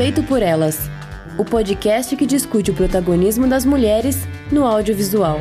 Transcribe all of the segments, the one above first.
Feito por Elas, o podcast que discute o protagonismo das mulheres no audiovisual.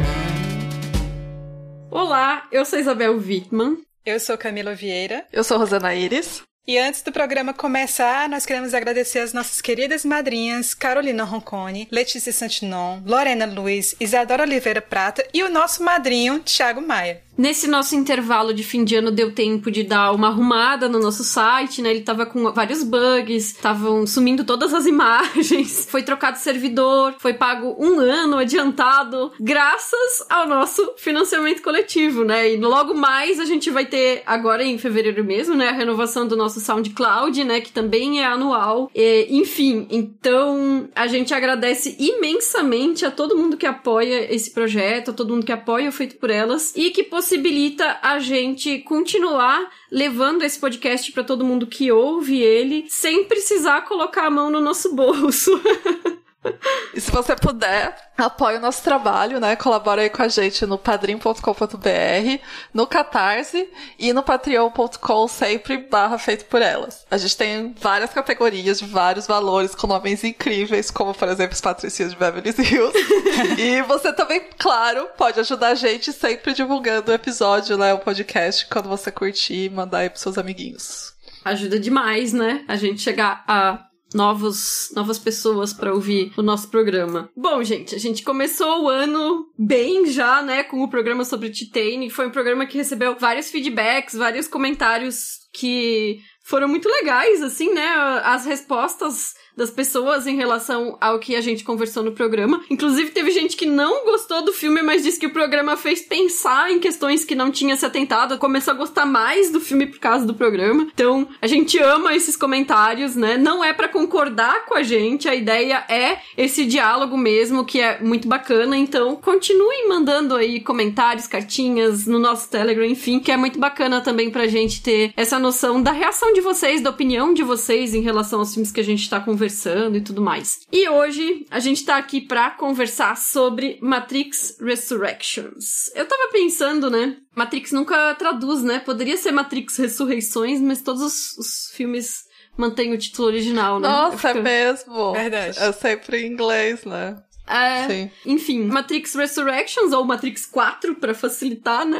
Olá, eu sou Isabel Wittmann. Eu sou Camila Vieira. Eu sou Rosana Iris. E antes do programa começar, nós queremos agradecer as nossas queridas madrinhas Carolina Roncone, Letícia Santinon, Lorena Luiz, Isadora Oliveira Prata e o nosso madrinho, Thiago Maia. Nesse nosso intervalo de fim de ano deu tempo de dar uma arrumada no nosso site, né? Ele tava com vários bugs, estavam sumindo todas as imagens, foi trocado servidor, foi pago um ano adiantado, graças ao nosso financiamento coletivo, né? E logo mais a gente vai ter, agora em fevereiro mesmo, né? A renovação do nosso SoundCloud, né? Que também é anual. E, enfim, então a gente agradece imensamente a todo mundo que apoia esse projeto, a todo mundo que apoia o Feito por Elas e que possibilita a gente continuar levando esse podcast para todo mundo que ouve ele sem precisar colocar a mão no nosso bolso. E se você puder, apoie o nosso trabalho, né? Colabora aí com a gente no padrim.com.br, no Catarse e no patreon.com, sempre barra feito por elas. A gente tem várias categorias de vários valores com nomes incríveis, como por exemplo os patricinhos de Beverly Hills. e você também, claro, pode ajudar a gente sempre divulgando o episódio, né? O podcast, quando você curtir e mandar aí pros seus amiguinhos. Ajuda demais, né? A gente chegar a novos, novas pessoas para ouvir o nosso programa. Bom, gente, a gente começou o ano bem já, né, com o programa sobre Titane. Foi um programa que recebeu vários feedbacks, vários comentários que foram muito legais, assim, né? As respostas das pessoas em relação ao que a gente conversou no programa. Inclusive, teve gente que não gostou do filme, mas disse que o programa fez pensar em questões que não tinha se atentado, começou a gostar mais do filme por causa do programa. Então, a gente ama esses comentários, né? Não é para concordar com a gente, a ideia é esse diálogo mesmo, que é muito bacana. Então, continuem mandando aí comentários, cartinhas no nosso Telegram, enfim, que é muito bacana também pra gente ter essa noção da reação de vocês, da opinião de vocês em relação aos filmes que a gente tá conversando conversando e tudo mais. E hoje a gente tá aqui pra conversar sobre Matrix Resurrections. Eu tava pensando, né? Matrix nunca traduz, né? Poderia ser Matrix Ressurreições, mas todos os, os filmes mantêm o título original, né? Nossa, é mesmo. Verdade. É sempre em inglês, né? É, enfim, Matrix Resurrections, ou Matrix 4, pra facilitar, né?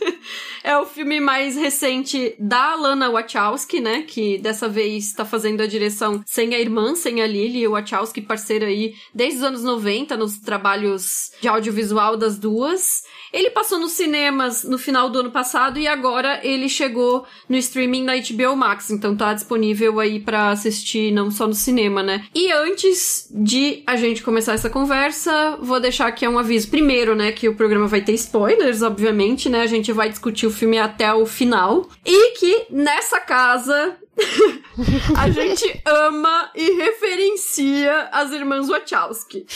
é o filme mais recente da Lana Wachowski, né? Que dessa vez tá fazendo a direção sem a irmã, sem a Lily Wachowski, parceira aí desde os anos 90, nos trabalhos de audiovisual das duas. Ele passou nos cinemas no final do ano passado e agora ele chegou no streaming da HBO Max, então tá disponível aí pra assistir não só no cinema, né? E antes de a gente começar essa conversa, vou deixar aqui um aviso. Primeiro, né, que o programa vai ter spoilers, obviamente, né? A gente vai discutir o filme até o final. E que nessa casa a gente ama e referencia as irmãs Wachowski.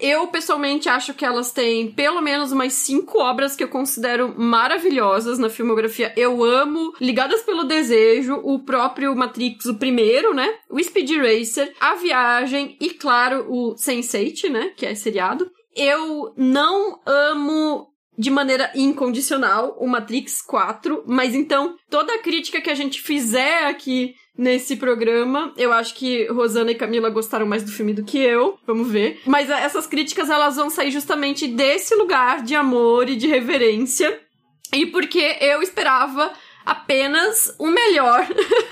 Eu, pessoalmente, acho que elas têm pelo menos umas cinco obras que eu considero maravilhosas na filmografia. Eu amo Ligadas pelo Desejo, o próprio Matrix, o primeiro, né? O Speed Racer, A Viagem e, claro, o Sense8, né? Que é seriado. Eu não amo de maneira incondicional o Matrix 4, mas então toda a crítica que a gente fizer aqui nesse programa, eu acho que Rosana e Camila gostaram mais do filme do que eu, vamos ver. Mas essas críticas elas vão sair justamente desse lugar de amor e de reverência. E porque eu esperava apenas o melhor,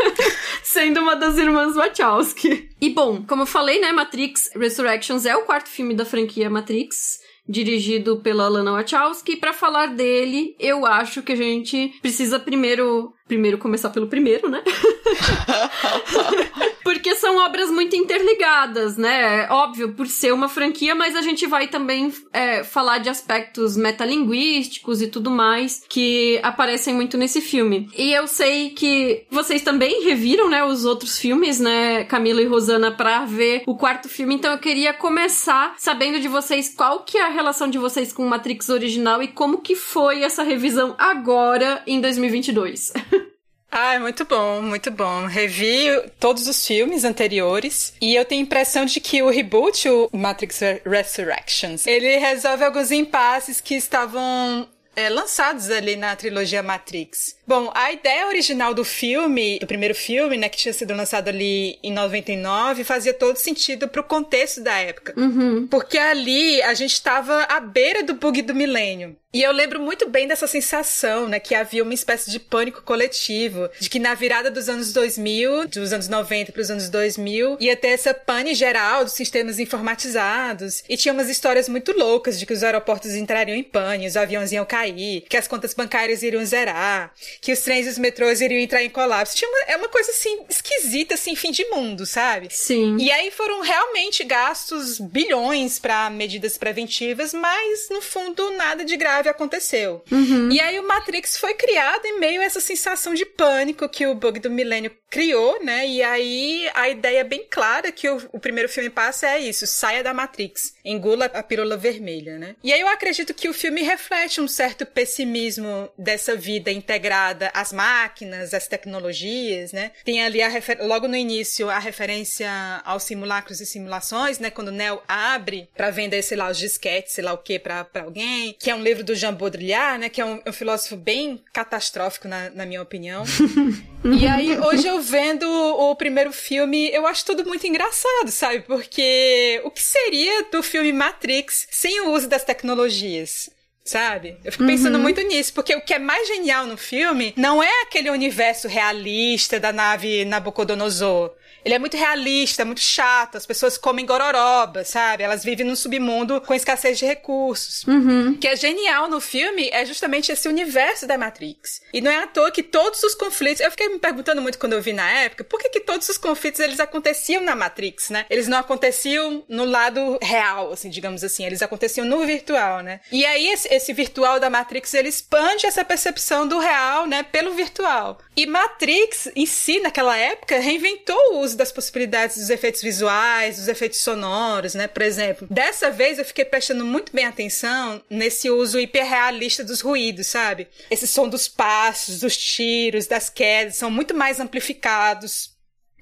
sendo uma das irmãs Wachowski. E bom, como eu falei, né, Matrix Resurrections é o quarto filme da franquia Matrix dirigido pela Lana Wachowski. Para falar dele, eu acho que a gente precisa primeiro primeiro começar pelo primeiro, né? Porque são obras muito interligadas, né? Óbvio, por ser uma franquia, mas a gente vai também é, falar de aspectos metalinguísticos e tudo mais que aparecem muito nesse filme. E eu sei que vocês também reviram, né, os outros filmes, né, Camila e Rosana, pra ver o quarto filme, então eu queria começar sabendo de vocês qual que é a relação de vocês com Matrix original e como que foi essa revisão agora em 2022. Ah, é muito bom, muito bom. Revi todos os filmes anteriores e eu tenho a impressão de que o reboot, o Matrix Resurrections, ele resolve alguns impasses que estavam é, lançados ali na trilogia Matrix. Bom, a ideia original do filme, do primeiro filme, né, que tinha sido lançado ali em 99, fazia todo sentido pro contexto da época. Uhum. Porque ali a gente estava à beira do bug do milênio. E eu lembro muito bem dessa sensação, né, que havia uma espécie de pânico coletivo, de que na virada dos anos 2000, dos anos 90 para os anos 2000, ia ter essa pane geral dos sistemas informatizados, e tinha umas histórias muito loucas de que os aeroportos entrariam em pane, os aviões iam cair, que as contas bancárias iriam zerar, que os trens e os metrôs iriam entrar em colapso. Tinha uma, é uma coisa assim esquisita, assim, fim de mundo, sabe? Sim. E aí foram realmente gastos bilhões para medidas preventivas, mas no fundo nada de grave aconteceu. Uhum. E aí o Matrix foi criado em meio a essa sensação de pânico que o bug do milênio criou, né? E aí a ideia bem clara que o, o, primeiro filme passa é isso: saia da Matrix, engula a pílula vermelha, né? E aí eu acredito que o filme reflete um certo pessimismo dessa vida integrada às máquinas, às tecnologias, né? Tem ali logo no início a referência aos simulacros e simulações, né? Quando o Neo abre para vender, sei lá, os disquetes, sei lá o que, para alguém, que é um livro do Jean Baudrillard, né? Que é um, um filósofo bem catastrófico, na, na minha opinião. e aí, hoje eu vendo o primeiro filme, eu acho tudo muito engraçado, sabe? Porque o que seria do filme Matrix sem o uso das tecnologias? sabe? Eu fico pensando Uhum. muito nisso, porque o que é mais genial no filme não é aquele universo realista da nave Nabucodonosor. Ele é muito realista, muito chato. As pessoas comem gororoba, sabe? Elas vivem num submundo com escassez de recursos. Uhum. O que é genial no filme é justamente esse universo da Matrix. E não é à toa que todos os conflitos. Eu fiquei me perguntando muito quando eu vi na época, por que, que todos os conflitos eles aconteciam na Matrix, né? Eles não aconteciam no lado real, assim, digamos assim. Eles aconteciam no virtual, né? E aí esse, esse virtual da Matrix ele expande essa percepção do real, né, pelo virtual. E Matrix em si, naquela época, reinventou o uso das possibilidades dos efeitos visuais, dos efeitos sonoros, né? Por exemplo, dessa vez eu fiquei prestando muito bem atenção nesse uso hiperrealista dos ruídos, sabe? Esse som dos passos, dos tiros, das quedas, são muito mais amplificados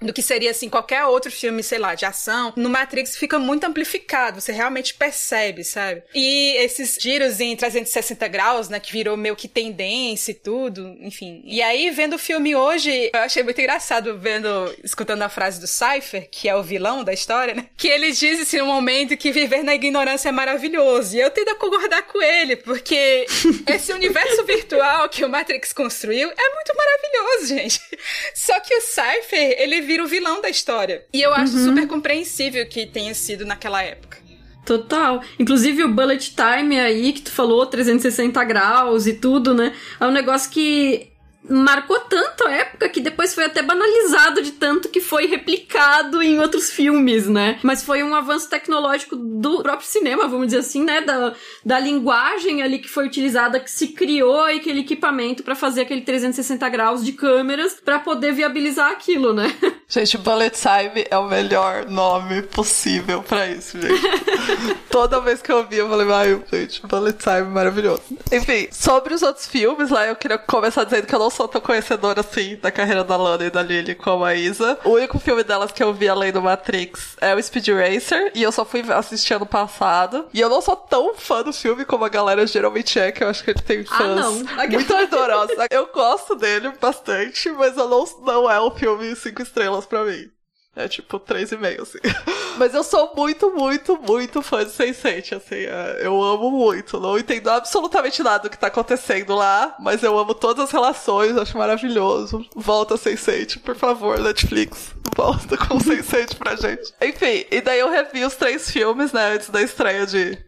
do que seria assim qualquer outro filme, sei lá, de ação, no Matrix fica muito amplificado, você realmente percebe, sabe? E esses giros em 360 graus, né, que virou meio que tendência e tudo, enfim. E aí vendo o filme hoje, eu achei muito engraçado vendo, escutando a frase do Cypher, que é o vilão da história, né? Que ele diz assim no momento que viver na ignorância é maravilhoso. E eu tento concordar com ele, porque esse universo virtual que o Matrix construiu é muito maravilhoso, gente. Só que o Cypher, ele vira o vilão da história. E eu acho super compreensível que tenha sido naquela época. Total. Inclusive o bullet time aí que tu falou, 360 graus e tudo, né? É um negócio que marcou tanto a época que depois foi até banalizado de tanto que foi replicado em outros filmes, né? Mas foi um avanço tecnológico do próprio cinema, vamos dizer assim, né? Da, da linguagem ali que foi utilizada, que se criou aquele equipamento para fazer aquele 360 graus de câmeras para poder viabilizar aquilo, né? Gente, Bullet Time é o melhor nome possível pra isso, gente. Toda vez que eu vi, eu falei, ai, gente, Bullet Time maravilhoso. Enfim, sobre os outros filmes lá, eu queria começar dizendo que eu não sou tão conhecedora assim da carreira da Lana e da Lily como a Isa. O único filme delas que eu vi além do Matrix é o Speed Racer, e eu só fui assistir ano passado. E eu não sou tão fã do filme como a galera geralmente é, que eu acho que ele tem fãs Ah, muito ardorosos. Eu gosto dele bastante, mas eu não, não é um filme cinco estrelas pra mim. É tipo 3,5, assim. Mas eu sou muito, muito, muito fã de Sense8, assim. é, Eu amo muito. Não entendo absolutamente nada do que tá acontecendo lá, mas eu amo todas as relações, acho maravilhoso. Volta Sense8, por favor, Netflix. Volta com Sense8 pra gente. Enfim, e daí eu revi os três filmes, né, antes da estreia de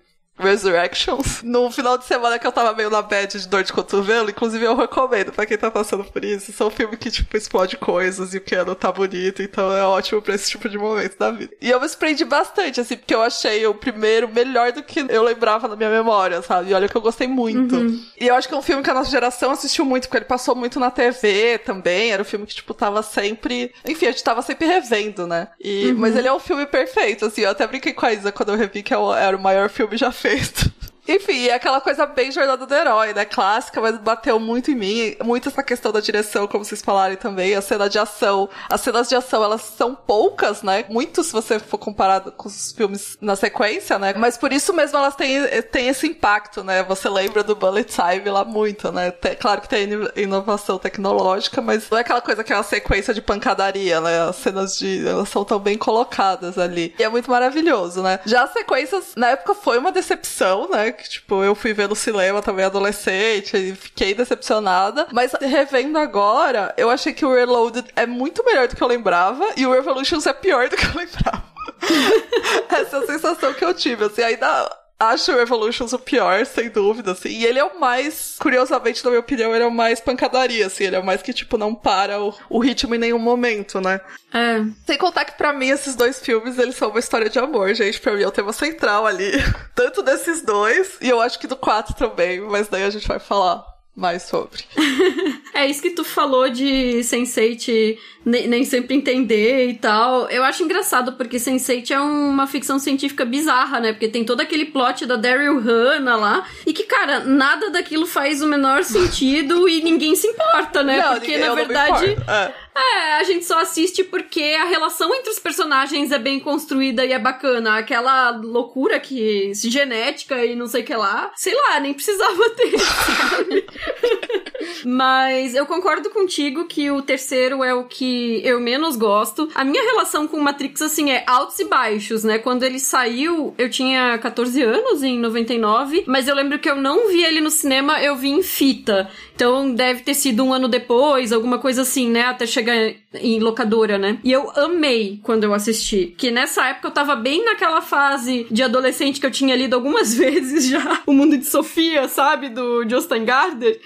Resurrections. No final de semana que eu tava meio na bad de dor de cotovelo, inclusive eu recomendo pra quem tá passando por isso. São filmes que, tipo, explode coisas e o piano tá bonito, então é ótimo pra esse tipo de momento da vida. E eu me surpreendi bastante, assim, porque eu achei o primeiro melhor do que eu lembrava na minha memória, sabe? E olha que eu gostei muito. E eu acho que é um filme que a nossa geração assistiu muito, porque ele passou muito na TV também. Era um filme que, tipo, tava sempre. Enfim, a gente tava sempre revendo, né? E... Mas ele é um filme perfeito, assim. Eu até brinquei com a Isa quando eu revi que é era o maior filme já feito. taste. Enfim, é aquela coisa bem jornada do herói, né? Clássica, mas bateu muito em mim. Muito essa questão da direção, como vocês falaram também. A cena de ação. As cenas de ação, elas são poucas, né? Muito se você for comparado com os filmes na sequência, né? Mas por isso mesmo elas têm, têm esse impacto, né? Você lembra do Bullet Time lá muito, né? Tem, claro que tem inovação tecnológica, mas não é aquela coisa que é uma sequência de pancadaria, né? As cenas de. Elas são tão bem colocadas ali. E é muito maravilhoso, né? Já as sequências, na época foi uma decepção, né? Que, tipo, eu fui ver no cinema também adolescente e fiquei decepcionada. Mas revendo agora, eu achei que o Reloaded é muito melhor do que eu lembrava e o Revolutions é pior do que eu lembrava. Essa é a sensação que eu tive, assim, ainda acho o Evolutions o pior, sem dúvida, assim. E ele é o mais, curiosamente, na minha opinião, ele é o mais pancadaria, assim. Ele é o mais que, tipo, não para o, o ritmo em nenhum momento, né? É. Sem contar que, pra mim, esses dois filmes, eles são uma história de amor, gente. Pra mim, é o tema central ali. Tanto desses dois, e eu acho que do quatro também, mas daí a gente vai falar mais sobre. é isso que tu falou de Sense8 nem, nem, sempre entender e tal. Eu acho engraçado porque Sense8 é uma ficção científica bizarra, né? Porque tem todo aquele plot da Daryl Hannah lá e que, cara, nada daquilo faz o menor sentido e ninguém se importa, né? Não, porque na verdade é. É, a gente só assiste porque a relação entre os personagens é bem construída e é bacana. Aquela loucura que genética e não sei o que lá. Sei lá, nem precisava ter, sabe? Mas eu concordo contigo que o terceiro é o que eu menos gosto. A minha relação com Matrix, assim, é altos e baixos, né? Quando ele saiu, eu tinha 14 anos, em 99, mas eu lembro que eu não vi ele no cinema, eu vi em fita. Então deve ter sido um ano depois, alguma coisa assim, né? Até chegar em locadora, né? E eu amei quando eu assisti. Que nessa época eu tava bem naquela fase de adolescente que eu tinha lido algumas vezes já O Mundo de Sofia, sabe? Do Justin Gardner.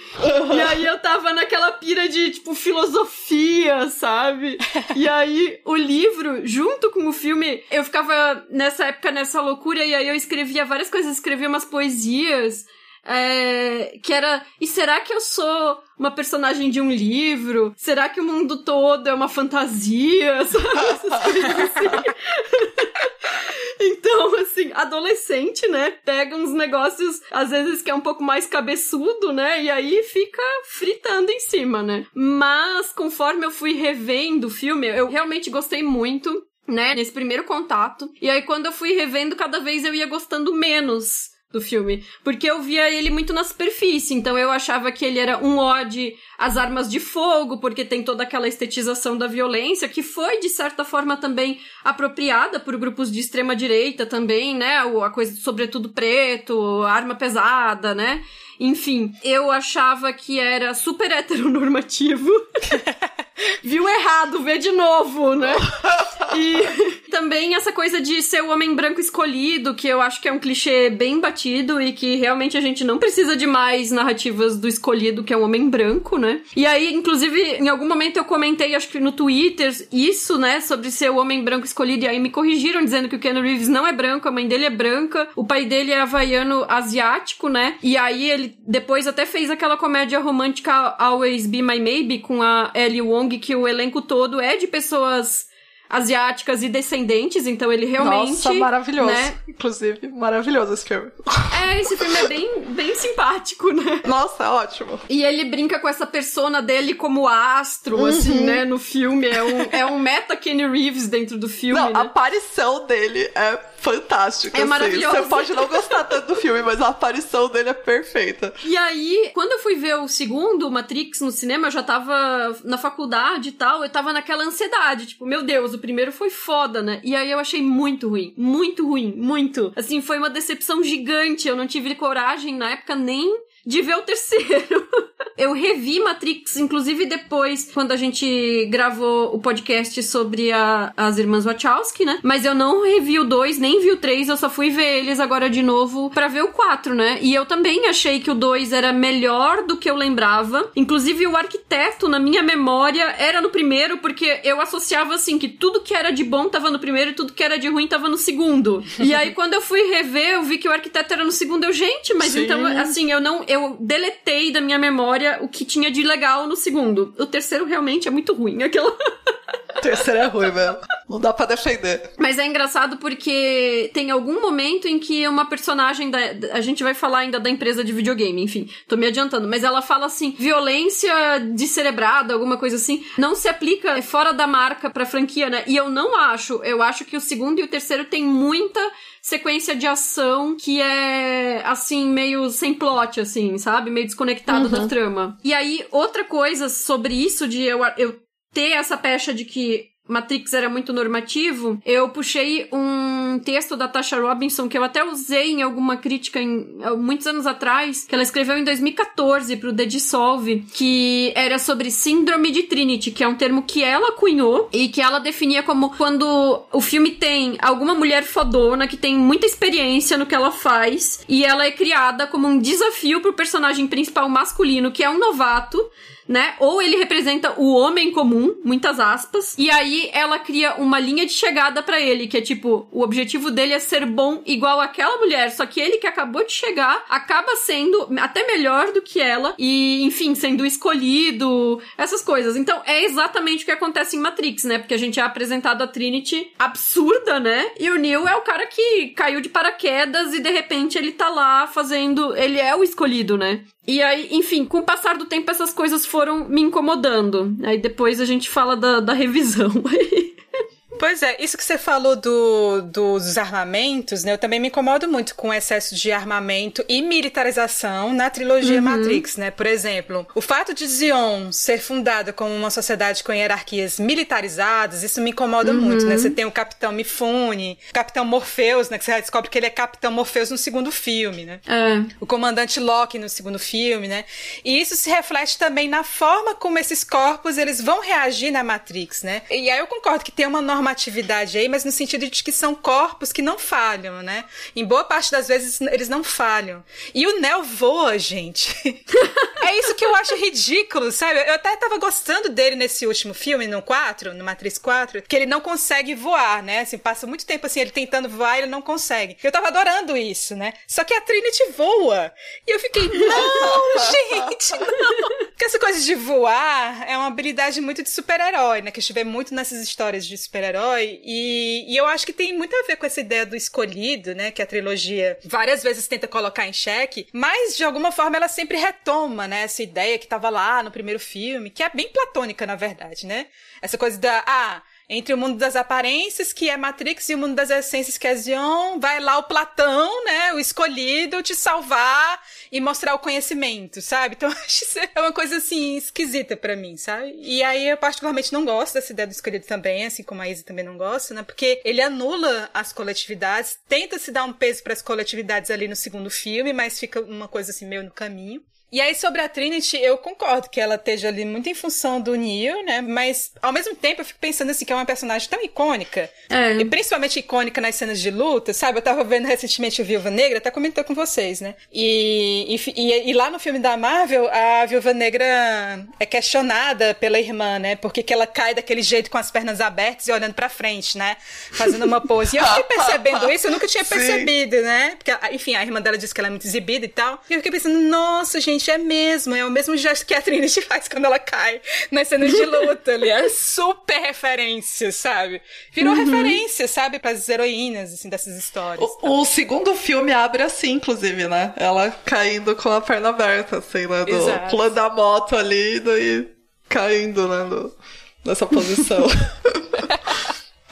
E aí eu tava naquela pira de, tipo, filosofia, sabe? E aí o livro, junto com o filme, eu ficava nessa época nessa loucura e aí eu escrevia várias coisas, escrevia umas poesias. É, que era. E será que eu sou uma personagem de um livro? Será que o mundo todo é uma fantasia? Essas coisas assim. Então, assim, adolescente, né? Pega uns negócios, às vezes, que é um pouco mais cabeçudo, né? E aí fica fritando em cima, né? Mas, conforme eu fui revendo o filme, eu realmente gostei muito né, nesse primeiro contato. E aí, quando eu fui revendo, cada vez eu ia gostando menos do filme. Porque eu via ele muito na superfície, então eu achava que ele era um ode às armas de fogo, porque tem toda aquela estetização da violência, que foi, de certa forma, também apropriada por grupos de extrema-direita também, né? A coisa do sobretudo preto, arma pesada, né? Enfim, eu achava que era super heteronormativo. Viu errado, vê de novo, né? E também essa coisa de ser o homem branco escolhido, que eu acho que é um clichê bem batido e que realmente a gente não precisa de mais narrativas do escolhido, que é um homem branco, né? E aí, inclusive, em algum momento eu comentei, acho que no Twitter, isso, né, sobre ser o homem branco escolhido, e aí me corrigiram dizendo que o Ken Reeves não é branco, a mãe dele é branca, o pai dele é havaiano asiático, né? E aí ele depois até fez aquela comédia romântica Always Be My Maybe com a Ellie Wong, que o elenco todo é de pessoas asiáticas e descendentes, então ele realmente. Nossa, maravilhoso. Né? Inclusive, maravilhoso esse filme. É, esse filme é bem, bem simpático, né? Nossa, ótimo. E ele brinca com essa persona dele como astro, uhum. assim, né, no filme. É um, é um meta Kenny Reeves dentro do filme. Não, né? a aparição dele é fantástica. É assim. maravilhoso. Você pode não gostar tanto do filme, mas a aparição dele é perfeita. E aí, quando eu fui ver o segundo, Matrix, no cinema, eu já tava na faculdade e tal, eu tava naquela ansiedade, tipo, meu Deus, o primeiro foi foda, né? E aí eu achei muito ruim, muito ruim, muito. Assim, foi uma decepção gigante, eu não tive coragem na época nem de ver o terceiro. eu revi Matrix, inclusive depois, quando a gente gravou o podcast sobre a, as irmãs Wachowski, né? Mas eu não revi o 2, nem vi o 3, eu só fui ver eles agora de novo para ver o 4, né? E eu também achei que o 2 era melhor do que eu lembrava. Inclusive, o arquiteto, na minha memória, era no primeiro, porque eu associava assim que tudo que era de bom tava no primeiro e tudo que era de ruim tava no segundo. e aí, quando eu fui rever, eu vi que o arquiteto era no segundo. Eu, gente, mas Sim. então, assim, eu não. Eu deletei da minha memória o que tinha de legal no segundo. O terceiro realmente é muito ruim. Aquela. O terceiro é ruim mesmo. Não dá pra defender. Mas é engraçado porque tem algum momento em que uma personagem da. A gente vai falar ainda da empresa de videogame, enfim, tô me adiantando, mas ela fala assim: violência descerebrada, alguma coisa assim, não se aplica é fora da marca pra franquia, né? E eu não acho. Eu acho que o segundo e o terceiro tem muita sequência de ação que é, assim, meio sem plot, assim, sabe? Meio desconectado uhum. da trama. E aí, outra coisa sobre isso de eu, eu ter essa pecha de que Matrix era muito normativo, eu puxei um texto da Tasha Robinson que eu até usei em alguma crítica em, muitos anos atrás, que ela escreveu em 2014 pro The Dissolve, que era sobre síndrome de Trinity, que é um termo que ela cunhou e que ela definia como quando o filme tem alguma mulher fodona que tem muita experiência no que ela faz e ela é criada como um desafio pro personagem principal masculino, que é um novato, né? Ou ele representa o homem comum, muitas aspas, e aí ela cria uma linha de chegada para ele, que é tipo, o objetivo dele é ser bom igual aquela mulher, só que ele que acabou de chegar acaba sendo até melhor do que ela e, enfim, sendo escolhido, essas coisas. Então, é exatamente o que acontece em Matrix, né? Porque a gente é apresentado a Trinity absurda, né? E o Neo é o cara que caiu de paraquedas e de repente ele tá lá fazendo, ele é o escolhido, né? E aí, enfim, com o passar do tempo essas coisas foram me incomodando. Aí depois a gente fala da, da revisão. Pois é, isso que você falou do, dos armamentos, né? Eu também me incomodo muito com o excesso de armamento e militarização na trilogia uhum. Matrix, né? Por exemplo, o fato de Zion ser fundada como uma sociedade com hierarquias militarizadas, isso me incomoda uhum. muito, né? Você tem o Capitão Mifune, o Capitão Morpheus, né? Que você descobre que ele é Capitão Morpheus no segundo filme, né? É. O Comandante Locke no segundo filme, né? E isso se reflete também na forma como esses corpos eles vão reagir na Matrix, né? E aí eu concordo que tem uma norma normatividade aí, mas no sentido de que são corpos que não falham, né? Em boa parte das vezes eles não falham. E o Neo voa, gente. é isso que eu acho ridículo, sabe? Eu até tava gostando dele nesse último filme, no 4, no Matrix 4, que ele não consegue voar, né? Assim, passa muito tempo assim, ele tentando voar e ele não consegue. Eu tava adorando isso, né? Só que a Trinity voa. E eu fiquei, não, gente, não. Porque essa coisa de voar é uma habilidade muito de super-herói, né? Que a gente vê muito nessas histórias de super-herói. E, e eu acho que tem muito a ver com essa ideia do escolhido, né? Que a trilogia várias vezes tenta colocar em xeque, mas de alguma forma ela sempre retoma, né? Essa ideia que tava lá no primeiro filme, que é bem platônica, na verdade, né? Essa coisa da. Ah, entre o mundo das aparências, que é Matrix, e o mundo das essências, que é Zion, vai lá o Platão, né, o escolhido, te salvar e mostrar o conhecimento, sabe? Então, acho isso é uma coisa, assim, esquisita para mim, sabe? E aí, eu particularmente não gosto dessa ideia do escolhido também, assim como a Izzy também não gosta, né? Porque ele anula as coletividades, tenta se dar um peso para as coletividades ali no segundo filme, mas fica uma coisa, assim, meio no caminho. E aí, sobre a Trinity, eu concordo que ela esteja ali muito em função do Neo, né? Mas, ao mesmo tempo, eu fico pensando assim, que é uma personagem tão icônica. É. E principalmente icônica nas cenas de luta, sabe? Eu tava vendo recentemente o Viúva Negra, até comentou com vocês, né? E, e, e, lá no filme da Marvel, a Viúva Negra é questionada pela irmã, né? Porque que ela cai daquele jeito com as pernas abertas e olhando pra frente, né? Fazendo uma pose. E eu fiquei percebendo isso, eu nunca tinha percebido, Sim. né? Porque, enfim, a irmã dela disse que ela é muito exibida e tal. E eu fiquei pensando, nossa, gente, gente, é mesmo. É o mesmo gesto que a Trinity faz quando ela cai nas cenas de luta ali. É super referência, sabe? Virou uhum. referência, sabe? Para as heroínas, assim, dessas histórias. O, o, segundo filme abre assim, inclusive, né? Ela caindo com a perna aberta, assim, né? Do Exato. pulando a moto ali e caindo, né? Nessa posição.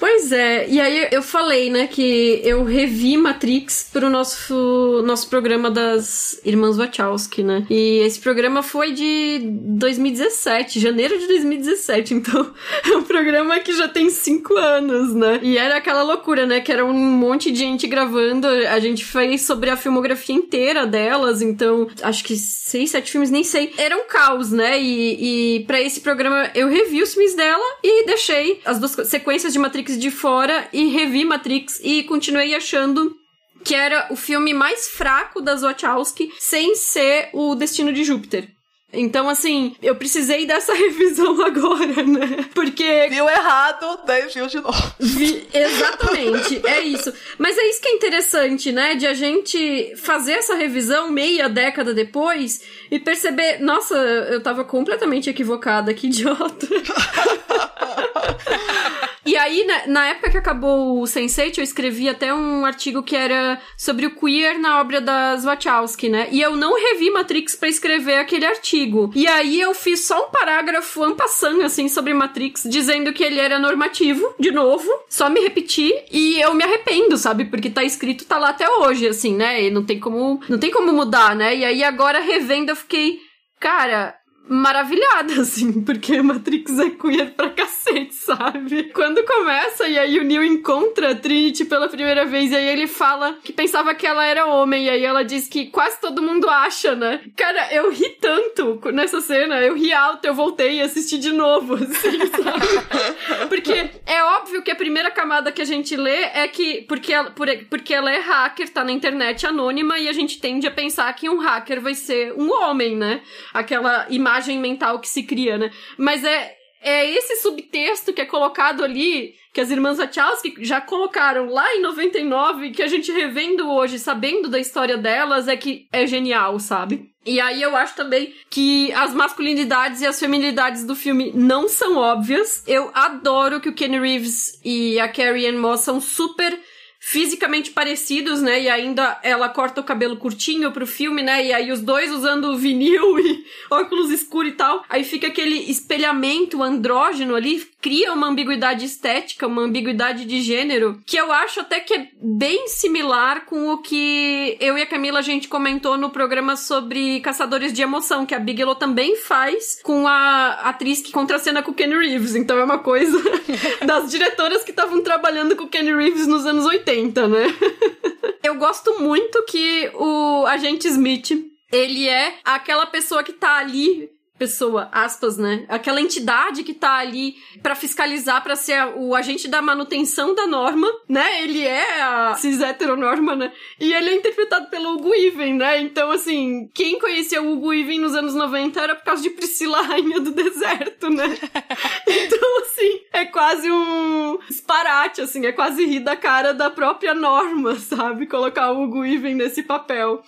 Pois é, e aí eu falei, né, que eu revi Matrix pro nosso, nosso programa das Irmãs Wachowski, né? E esse programa foi de 2017, janeiro de 2017, então é um programa que já tem cinco anos, né? E era aquela loucura, né, que era um monte de gente gravando, a gente fez sobre a filmografia inteira delas, então acho que seis, sete filmes, nem sei. Era um caos, né? E, e para esse programa eu revi os filmes dela e deixei as duas sequências de Matrix de fora e revi Matrix e continuei achando que era o filme mais fraco das Wachowski sem ser o Destino de Júpiter. Então, assim, eu precisei dessa revisão agora, né? Porque. Viu errado, daí viu de novo. Vi... Exatamente, é isso. Mas é isso que é interessante, né? De a gente fazer essa revisão meia década depois e perceber, nossa, eu tava completamente equivocada, que idiota. E aí, na, na, época que acabou o Sense8, eu escrevi até um artigo que era sobre o queer na obra das Wachowski, né? E eu não revi Matrix para escrever aquele artigo. E aí eu fiz só um parágrafo ampassando, assim, sobre Matrix, dizendo que ele era normativo, de novo, só me repetir, e eu me arrependo, sabe? Porque tá escrito, tá lá até hoje, assim, né? E não tem como, não tem como mudar, né? E aí agora revendo eu fiquei, cara, maravilhada, assim, porque Matrix é queer pra cacete, sabe? Quando começa e aí o Neo encontra a Trinity pela primeira vez e aí ele fala que pensava que ela era homem e aí ela diz que quase todo mundo acha, né? Cara, eu ri tanto nessa cena, eu ri alto, eu voltei e assisti de novo, assim, sabe? Porque é óbvio que a primeira camada que a gente lê é que porque ela, porque ela é hacker, tá na internet anônima e a gente tende a pensar que um hacker vai ser um homem, né? Aquela imagem imagem mental que se cria, né? Mas é, é esse subtexto que é colocado ali, que as irmãs Wachowski já colocaram lá em 99, que a gente revendo hoje, sabendo da história delas, é que é genial, sabe? E aí eu acho também que as masculinidades e as feminilidades do filme não são óbvias. Eu adoro que o Kenny Reeves e a Carrie Ann Moss são super fisicamente parecidos, né? E ainda ela corta o cabelo curtinho pro filme, né? E aí os dois usando vinil e óculos escuros e tal. Aí fica aquele espelhamento andrógeno ali, cria uma ambiguidade estética, uma ambiguidade de gênero, que eu acho até que é bem similar com o que eu e a Camila a gente comentou no programa sobre Caçadores de Emoção, que a Bigelow também faz com a atriz que contracena com o Kenny Reeves. Então é uma coisa das diretoras que estavam trabalhando com o Kenny Reeves nos anos 80, né? eu gosto muito que o agente Smith ele é aquela pessoa que tá ali pessoa, aspas, né? Aquela entidade que tá ali para fiscalizar, para ser o agente da manutenção da norma, né? Ele é a cis heteronorma, né? E ele é interpretado pelo Hugo Even, né? Então, assim, quem conhecia o Hugo Even nos anos 90 era por causa de Priscila Rainha do Deserto, né? então, assim, é quase um disparate, assim, é quase rir da cara da própria norma, sabe? Colocar o Hugo Even nesse papel.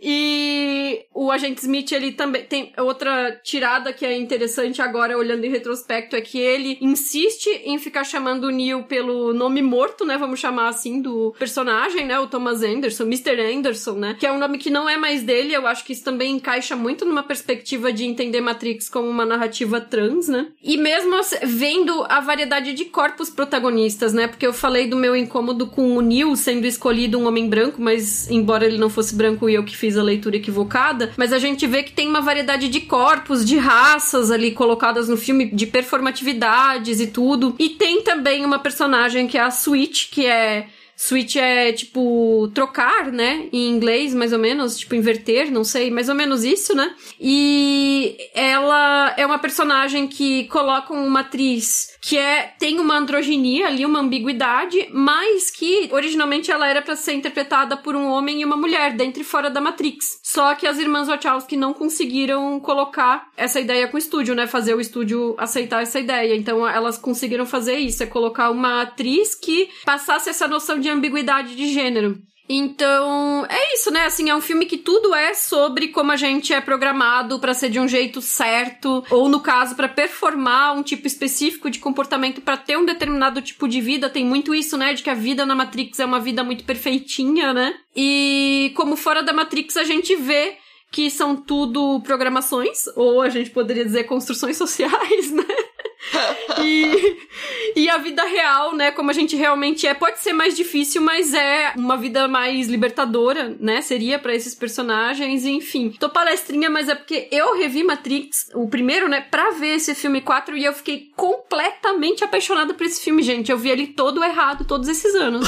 E o agente Smith, ele também tem outra tirada que é interessante agora, olhando em retrospecto, é que ele insiste em ficar chamando o Neil pelo nome morto, né? Vamos chamar assim, do personagem, né? O Thomas Anderson, Mr. Anderson, né? Que é um nome que não é mais dele. Eu acho que isso também encaixa muito numa perspectiva de entender Matrix como uma narrativa trans, né? E mesmo vendo a variedade de corpos protagonistas, né? Porque eu falei do meu incômodo com o Neil sendo escolhido um homem branco, mas embora ele não fosse branco e eu que fiz fiz a leitura equivocada, mas a gente vê que tem uma variedade de corpos, de raças ali colocadas no filme, de performatividades e tudo. E tem também uma personagem que é a Switch, que é Switch é tipo trocar, né? Em inglês, mais ou menos, tipo inverter, não sei, mais ou menos isso, né? E ela é uma personagem que coloca uma atriz que é tem uma androginia ali, uma ambiguidade, mas que originalmente ela era para ser interpretada por um homem e uma mulher, dentro e fora da Matrix. Só que as irmãs Wachowski não conseguiram colocar essa ideia com o estúdio, né? Fazer o estúdio aceitar essa ideia. Então elas conseguiram fazer isso, é colocar uma atriz que passasse essa noção de ambiguidade de gênero. Então, é isso, né? Assim, é um filme que tudo é sobre como a gente é programado para ser de um jeito certo, ou no caso, para performar um tipo específico de comportamento para ter um determinado tipo de vida. Tem muito isso, né? De que a vida na Matrix é uma vida muito perfeitinha, né? E como fora da Matrix a gente vê que são tudo programações, ou a gente poderia dizer construções sociais, né? E, e a vida real, né, como a gente realmente é, pode ser mais difícil, mas é uma vida mais libertadora, né? Seria para esses personagens, enfim. Tô palestrinha, mas é porque eu revi Matrix, o primeiro, né, pra ver esse filme 4 e eu fiquei completamente apaixonada por esse filme, gente. Eu vi ele todo errado todos esses anos.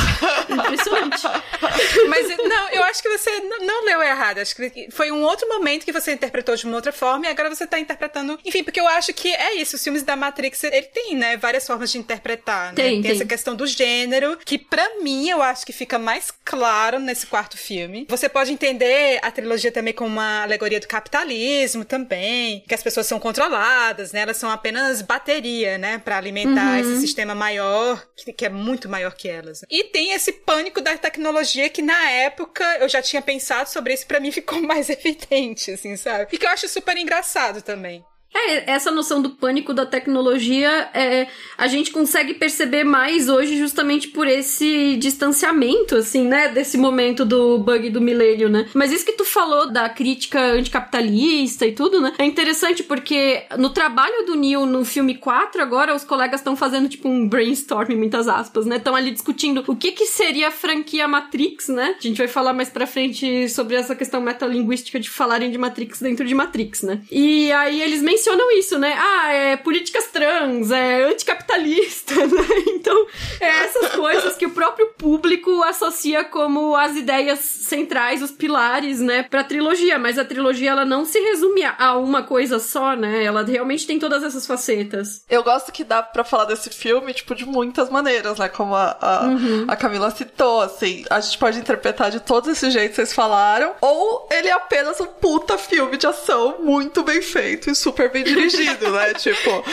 Impressionante. mas não, eu acho que você não leu errado. Acho que foi um outro momento que você interpretou de uma outra forma e agora você tá interpretando. Enfim, porque eu acho que é isso. Os filmes da Matrix, ele tem, né, várias formas de interpretar. Né? Tem, tem, tem, essa questão do gênero, que para mim eu acho que fica mais claro nesse quarto filme. Você pode entender a trilogia também como uma alegoria do capitalismo também, que as pessoas são controladas, né? Elas são apenas bateria, né, para alimentar uhum. esse sistema maior, que, que é muito maior que elas. E tem esse pânico da tecnologia que na época eu já tinha pensado sobre isso, para mim ficou mais evidente, assim, sabe? E que eu acho super engraçado também. É, essa noção do pânico da tecnologia, é, a gente consegue perceber mais hoje justamente por esse distanciamento, assim, né? Desse momento do bug do milênio, né? Mas isso que tu falou da crítica anticapitalista e tudo, né? É interessante porque no trabalho do Neil no filme 4, agora os colegas estão fazendo tipo um brainstorm, muitas aspas, né? Estão ali discutindo o que que seria a franquia Matrix, né? A gente vai falar mais pra frente sobre essa questão metalinguística de falarem de Matrix dentro de Matrix, né? E aí eles mencionam mencionam isso, né? Ah, é políticas trans, é anticapitalista, né? Então, é essas coisas que o próprio público associa como as ideias centrais, os pilares, né, pra trilogia. Mas a trilogia, ela não se resume a uma coisa só, né? Ela realmente tem todas essas facetas. Eu gosto que dá pra falar desse filme, tipo, de muitas maneiras, né? Como a, a, uhum. a Camila citou, assim. A gente pode interpretar de todos esses jeitos que vocês falaram. Ou ele é apenas um puta filme de ação muito bem feito e super bem dirigido, né? tipo,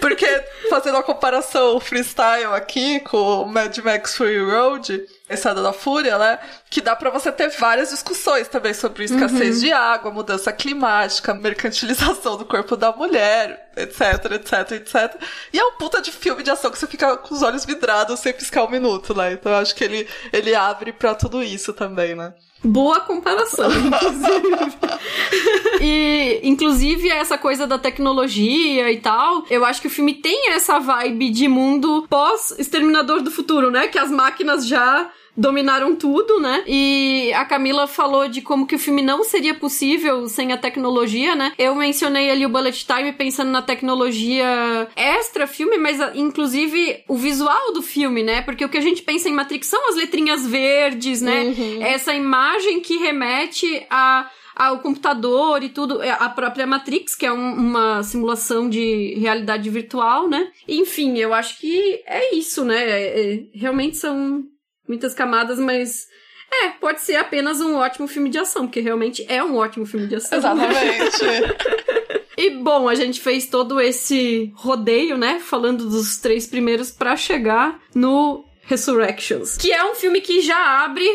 porque fazendo a comparação freestyle aqui com Mad Max Fury Road, Estrada da Fúria, né? Que dá para você ter várias discussões também sobre escassez uhum. de água, mudança climática, mercantilização do corpo da mulher, etc, etc, etc. E é um puta de filme de ação que você fica com os olhos vidrados sem piscar um minuto, né? Então eu acho que ele, ele abre para tudo isso também, né? Boa comparação, inclusive. e, inclusive, essa coisa da tecnologia e tal, eu acho que o filme tem essa vibe de mundo pós-Exterminador do Futuro, né? Que as máquinas já dominaram tudo, né? E a Camila falou de como que o filme não seria possível sem a tecnologia, né? Eu mencionei ali o Bullet Time pensando na tecnologia extra filme, mas ah, inclusive o visual do filme, né? Porque o que a gente pensa em Matrix são as letrinhas verdes, né? Uhum. Essa imagem que remete a ao computador e tudo, é, a própria Matrix, que é um, uma simulação de realidade virtual, né? Enfim, eu acho que é isso, né? É, é, realmente são muitas camadas, mas é, pode ser apenas um ótimo filme de ação, porque realmente é um ótimo filme de ação. Exatamente. e bom, a gente fez todo esse rodeio, né, falando dos três primeiros para chegar no Resurrections, que é um filme que já abre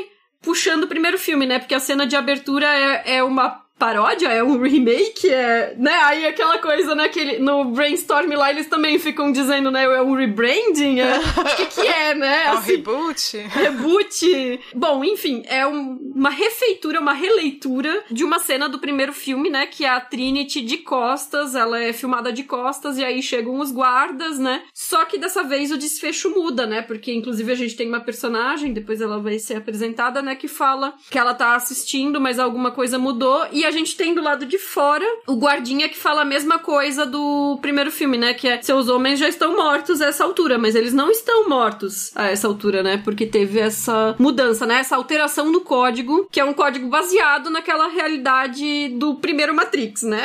puxando o primeiro filme, né? Porque a cena de abertura é, é uma paródia, é um remake, é, né? Aí aquela coisa, né, que no brainstorm lá eles também ficam dizendo, né, é um rebranding, é, o que que é, né? É um assim, reboot. Reboot. Bom, enfim, é um, uma refeitura, uma releitura de uma cena do primeiro filme, né, que é a Trinity de costas, ela é filmada de costas e aí chegam os guardas, né? Só que dessa vez o desfecho muda, né? Porque inclusive a gente tem uma personagem, depois ela vai ser apresentada, né, que fala que ela tá assistindo, mas alguma coisa mudou e a gente tem do lado de fora o guardinha que fala a mesma coisa do primeiro filme, né? Que é seus homens já estão mortos a essa altura, mas eles não estão mortos a essa altura, né? Porque teve essa mudança, né? Essa alteração no código, que é um código baseado naquela realidade do primeiro Matrix, né?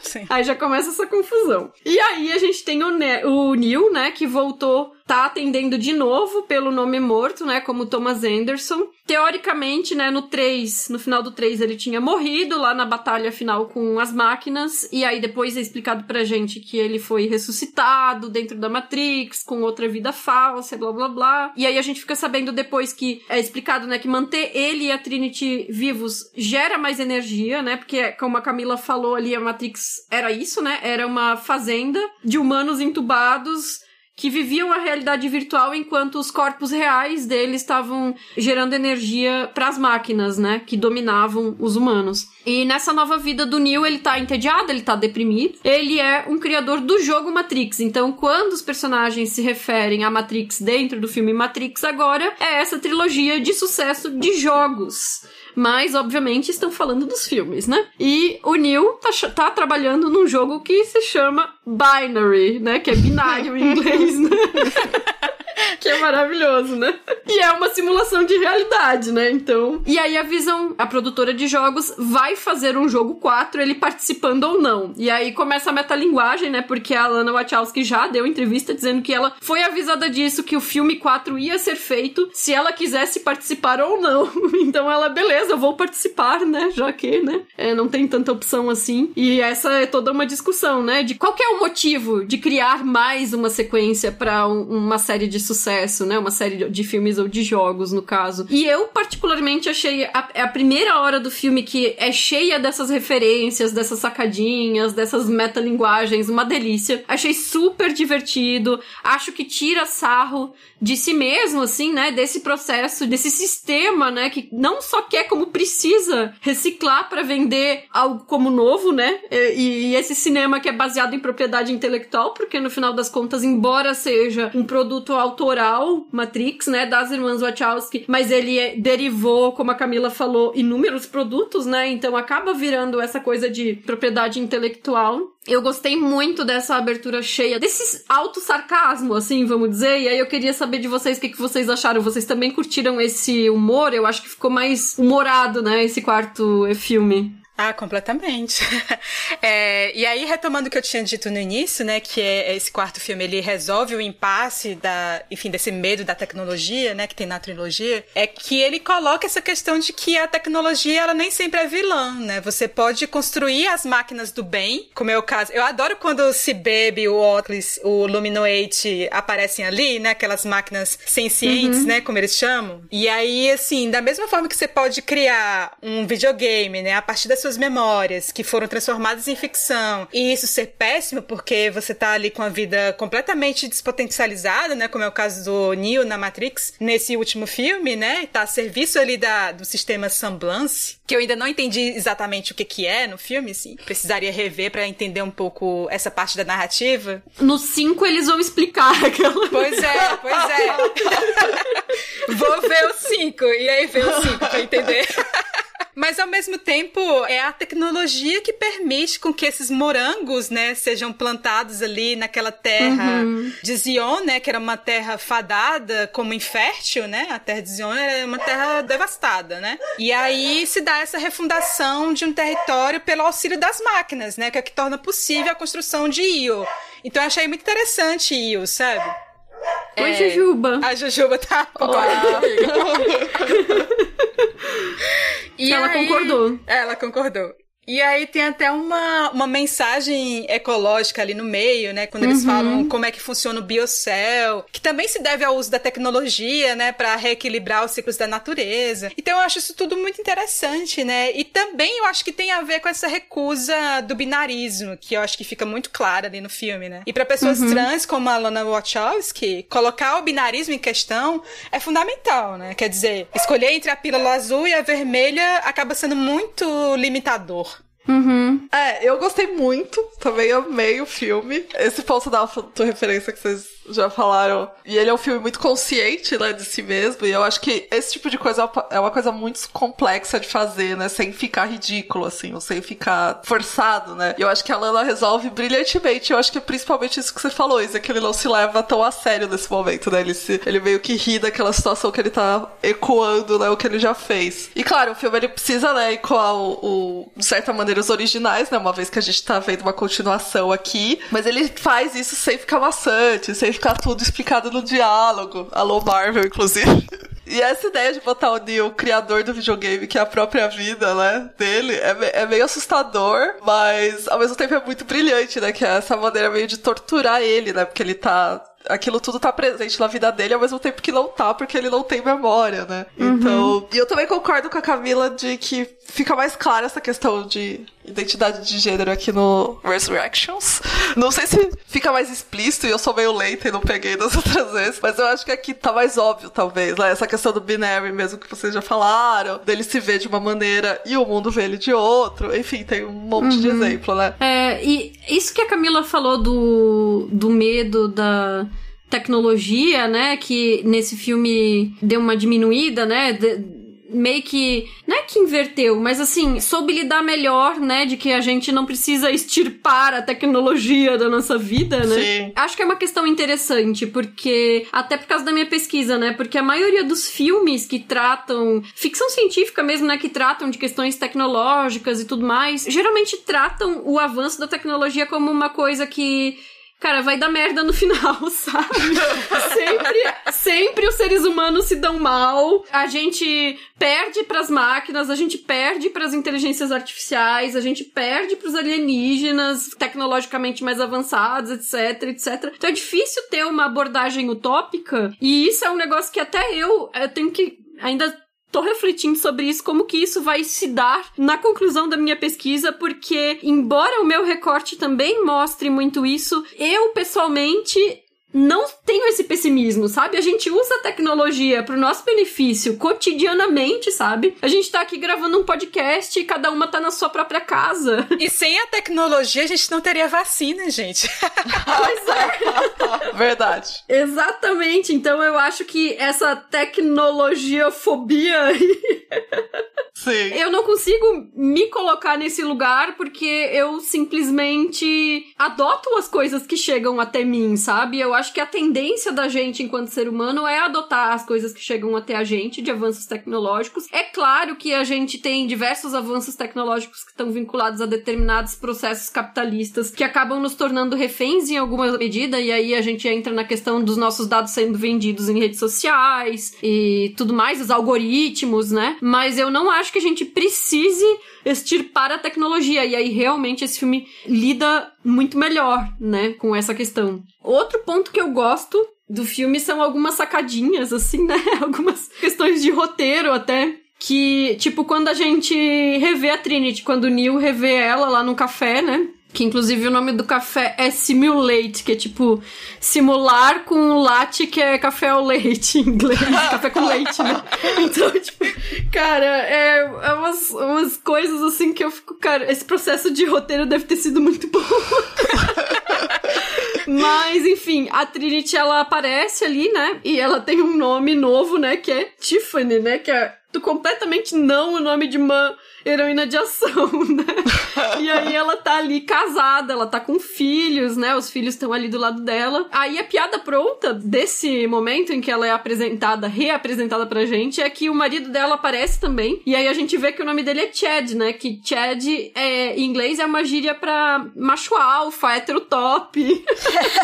Sim. aí já começa essa confusão. E aí a gente tem o, ne o Neil, né? Que voltou tá atendendo de novo pelo nome morto, né, como Thomas Anderson. Teoricamente, né, no 3, no final do 3 ele tinha morrido lá na batalha final com as máquinas, e aí depois é explicado pra gente que ele foi ressuscitado dentro da Matrix, com outra vida falsa, blá blá blá. E aí a gente fica sabendo depois que é explicado, né, que manter ele e a Trinity vivos gera mais energia, né, porque como a Camila falou ali, a Matrix era isso, né, era uma fazenda de humanos entubados que viviam a realidade virtual enquanto os corpos reais deles estavam gerando energia para as máquinas, né, que dominavam os humanos. E nessa nova vida do Neo, ele tá entediado, ele tá deprimido. Ele é um criador do jogo Matrix. Então, quando os personagens se referem a Matrix dentro do filme Matrix agora, é essa trilogia de sucesso de jogos mas obviamente estão falando dos filmes, né? E o Neil tá, tá trabalhando num jogo que se chama Binary, né? Que é binário em inglês, né? que é maravilhoso, né? E é uma simulação de realidade, né? Então. E aí a Visão, a produtora de jogos, vai fazer um jogo 4, ele participando ou não. E aí começa a metalinguagem, né? Porque a Lana Wachowski já deu entrevista dizendo que ela foi avisada disso, que o filme 4 ia ser feito se ela quisesse participar ou não. então ela, beleza, eu vou participar, né? Já que, né? É, não tem tanta opção assim. E essa é toda uma discussão, né? De qual é o motivo de criar mais uma sequência para um, uma série de sucesso né? Uma série de filmes ou de jogos, no caso. E eu, particularmente, achei a, a primeira hora do filme que é cheia dessas referências, dessas sacadinhas, dessas metalinguagens, uma delícia. Achei super divertido. Acho que tira sarro de si mesmo, assim, né? Desse processo, desse sistema, né? Que não só quer como precisa reciclar para vender algo como novo, né? E, e, esse cinema que é baseado em propriedade intelectual, porque no final das contas, embora seja um produto autoral, Matrix, né? Das irmãs Wachowski, mas ele é, derivou, como a Camila falou, inúmeros produtos, né? Então acaba virando essa coisa de propriedade intelectual. Eu gostei muito dessa abertura cheia, desse alto sarcasmo, assim, vamos dizer. E aí eu queria saber de vocês o que, que vocês acharam. Vocês também curtiram esse humor? Eu acho que ficou mais humorado, né? Esse quarto filme. Ah, completamente. é, e aí, retomando o que eu tinha dito no início, né, que é esse quarto filme, ele resolve o impasse da, enfim, desse medo da tecnologia, né, que tem na trilogia, é que ele coloca essa questão de que a tecnologia, ela nem sempre é vilã, né? Você pode construir as máquinas do bem, como é o caso. Eu adoro quando o Cibebe, o Oculus, o Luminoate aparecem ali, né, aquelas máquinas sencientes, uhum. né, como eles chamam. E aí, assim, da mesma forma que você pode criar um videogame, né, a partir das suas memórias que foram transformadas em ficção e isso ser péssimo porque você tá ali com a vida completamente despotencializada, né? Como é o caso do Neo na Matrix, nesse último filme, né? Tá a serviço ali da, do sistema Semblance, que eu ainda não entendi exatamente o que que é no filme, assim. Precisaria rever para entender um pouco essa parte da narrativa. No 5 eles vão explicar aquela. Pois é, pois é. Vou ver o 5 e aí ver o 5 pra entender. Mas ao mesmo tempo, é a tecnologia que permite com que esses morangos, né, sejam plantados ali naquela terra uhum. de Zion, né, que era uma terra fadada como infértil, né? A terra de Zion era uma terra devastada, né? E aí se dá essa refundação de um território pelo auxílio das máquinas, né, que é que torna possível a construção de Io. Então eu achei muito interessante Io, sabe? Oi, é... Jujuba. A Jujuba tá. Olá. e ela aí... concordou. Ela concordou. E aí tem até uma, uma mensagem ecológica ali no meio, né? Quando eles uhum. falam como é que funciona o biocel, que também se deve ao uso da tecnologia, né? Para reequilibrar os ciclos da natureza. Então eu acho isso tudo muito interessante, né? E também eu acho que tem a ver com essa recusa do binarismo, que eu acho que fica muito clara ali no filme, né? E para pessoas uhum. trans como a Lana Wachowski, colocar o binarismo em questão é fundamental, né? Quer dizer, escolher entre a pílula azul e a vermelha acaba sendo muito limitador. Uhum. É, eu gostei muito, também amei o filme. Esse ponto da referência que vocês já falaram. E ele é um filme muito consciente, né, de si mesmo. E eu acho que esse tipo de coisa é uma coisa muito complexa de fazer, né? Sem ficar ridículo, assim, ou sem ficar forçado, né? E eu acho que a Lana resolve brilhantemente. Eu acho que é principalmente isso que você falou, Isa, que ele não se leva tão a sério nesse momento, né? Ele, se, ele meio que ri daquela situação que ele tá ecoando, né? O que ele já fez. E claro, o filme ele precisa, né, ecoar o, o, de certa maneira os originais, né? Uma vez que a gente tá vendo uma continuação aqui. Mas ele faz isso sem ficar maçante, sem ficar tudo explicado no diálogo. Alô, Marvel, inclusive. E essa ideia de botar o Neil, o criador do videogame, que é a própria vida, né, dele, é, é meio assustador, mas ao mesmo tempo é muito brilhante, né, que é essa maneira meio de torturar ele, né, porque ele tá aquilo tudo tá presente na vida dele ao mesmo tempo que não tá, porque ele não tem memória, né? Uhum. Então. E eu também concordo com a Camila de que fica mais clara essa questão de identidade de gênero aqui no Resurrections. Não sei se fica mais explícito e eu sou meio lenta e não peguei das outras vezes, mas eu acho que aqui tá mais óbvio, talvez, né? Essa questão do binary mesmo que vocês já falaram, dele se ver de uma maneira e o mundo vê ele de outro. Enfim, tem um monte uhum. de exemplo, né? É, e isso que a Camila falou do, do medo da tecnologia, né, que nesse filme deu uma diminuída, né, de, meio que. Não é que inverteu, mas assim, soube lidar melhor, né? De que a gente não precisa extirpar a tecnologia da nossa vida, né? Sim. Acho que é uma questão interessante, porque. Até por causa da minha pesquisa, né? Porque a maioria dos filmes que tratam. Ficção científica mesmo, né? Que tratam de questões tecnológicas e tudo mais, geralmente tratam o avanço da tecnologia como uma coisa que cara, vai dar merda no final, sabe? sempre, sempre os seres humanos se dão mal, a gente perde pras máquinas, a gente perde pras inteligências artificiais, a gente perde pros alienígenas tecnologicamente mais avançados, etc, etc. Então é difícil ter uma abordagem utópica, e isso é um negócio que até eu, eu tenho que ainda tô refletindo sobre isso, como que isso vai se dar na conclusão da minha pesquisa, porque, embora o meu recorte também mostre muito isso, eu pessoalmente não tenho esse pessimismo, sabe? A gente usa a tecnologia pro nosso benefício cotidianamente, sabe? A gente tá aqui gravando um podcast e cada uma tá na sua própria casa. E sem a tecnologia a gente não teria vacina, gente. pois é. Verdade. Exatamente. Então eu acho que essa tecnologia fobia aí. Sim. Eu não consigo me colocar nesse lugar porque eu simplesmente adoto as coisas que chegam até mim, sabe? Eu acho que a tendência da gente, enquanto ser humano, é adotar as coisas que chegam até a gente de avanços tecnológicos. É claro que a gente tem diversos avanços tecnológicos que estão vinculados a determinados processos capitalistas que acabam nos tornando reféns em alguma medida, e aí a gente entra na questão dos nossos dados sendo vendidos em redes sociais e tudo mais, os algoritmos, né? Mas eu não acho que a gente precise extirpar a tecnologia, e aí realmente esse filme lida muito melhor, né, com essa questão. Outro ponto que eu gosto do filme são algumas sacadinhas, assim, né? Algumas questões de roteiro até. Que, tipo, quando a gente revê a Trinity, quando o Neil revê ela lá no café, né? Que inclusive o nome do café é Simulate, que é tipo simular com latte, que é café ao leite em inglês. café com leite, né? Então, tipo, cara, é, é umas, umas coisas assim que eu fico, cara, esse processo de roteiro deve ter sido muito bom. Mas, enfim, a Trinity ela aparece ali, né? E ela tem um nome novo, né? Que é Tiffany, né? Que é completamente não o nome de uma heroína de ação, né? e aí ela tá ali casada, ela tá com filhos, né? Os filhos estão ali do lado dela. Aí a piada pronta desse momento em que ela é apresentada, reapresentada pra gente, é que o marido dela aparece também. E aí a gente vê que o nome dele é Chad, né? Que Chad é, em inglês é uma gíria pra macho alfa, hétero top.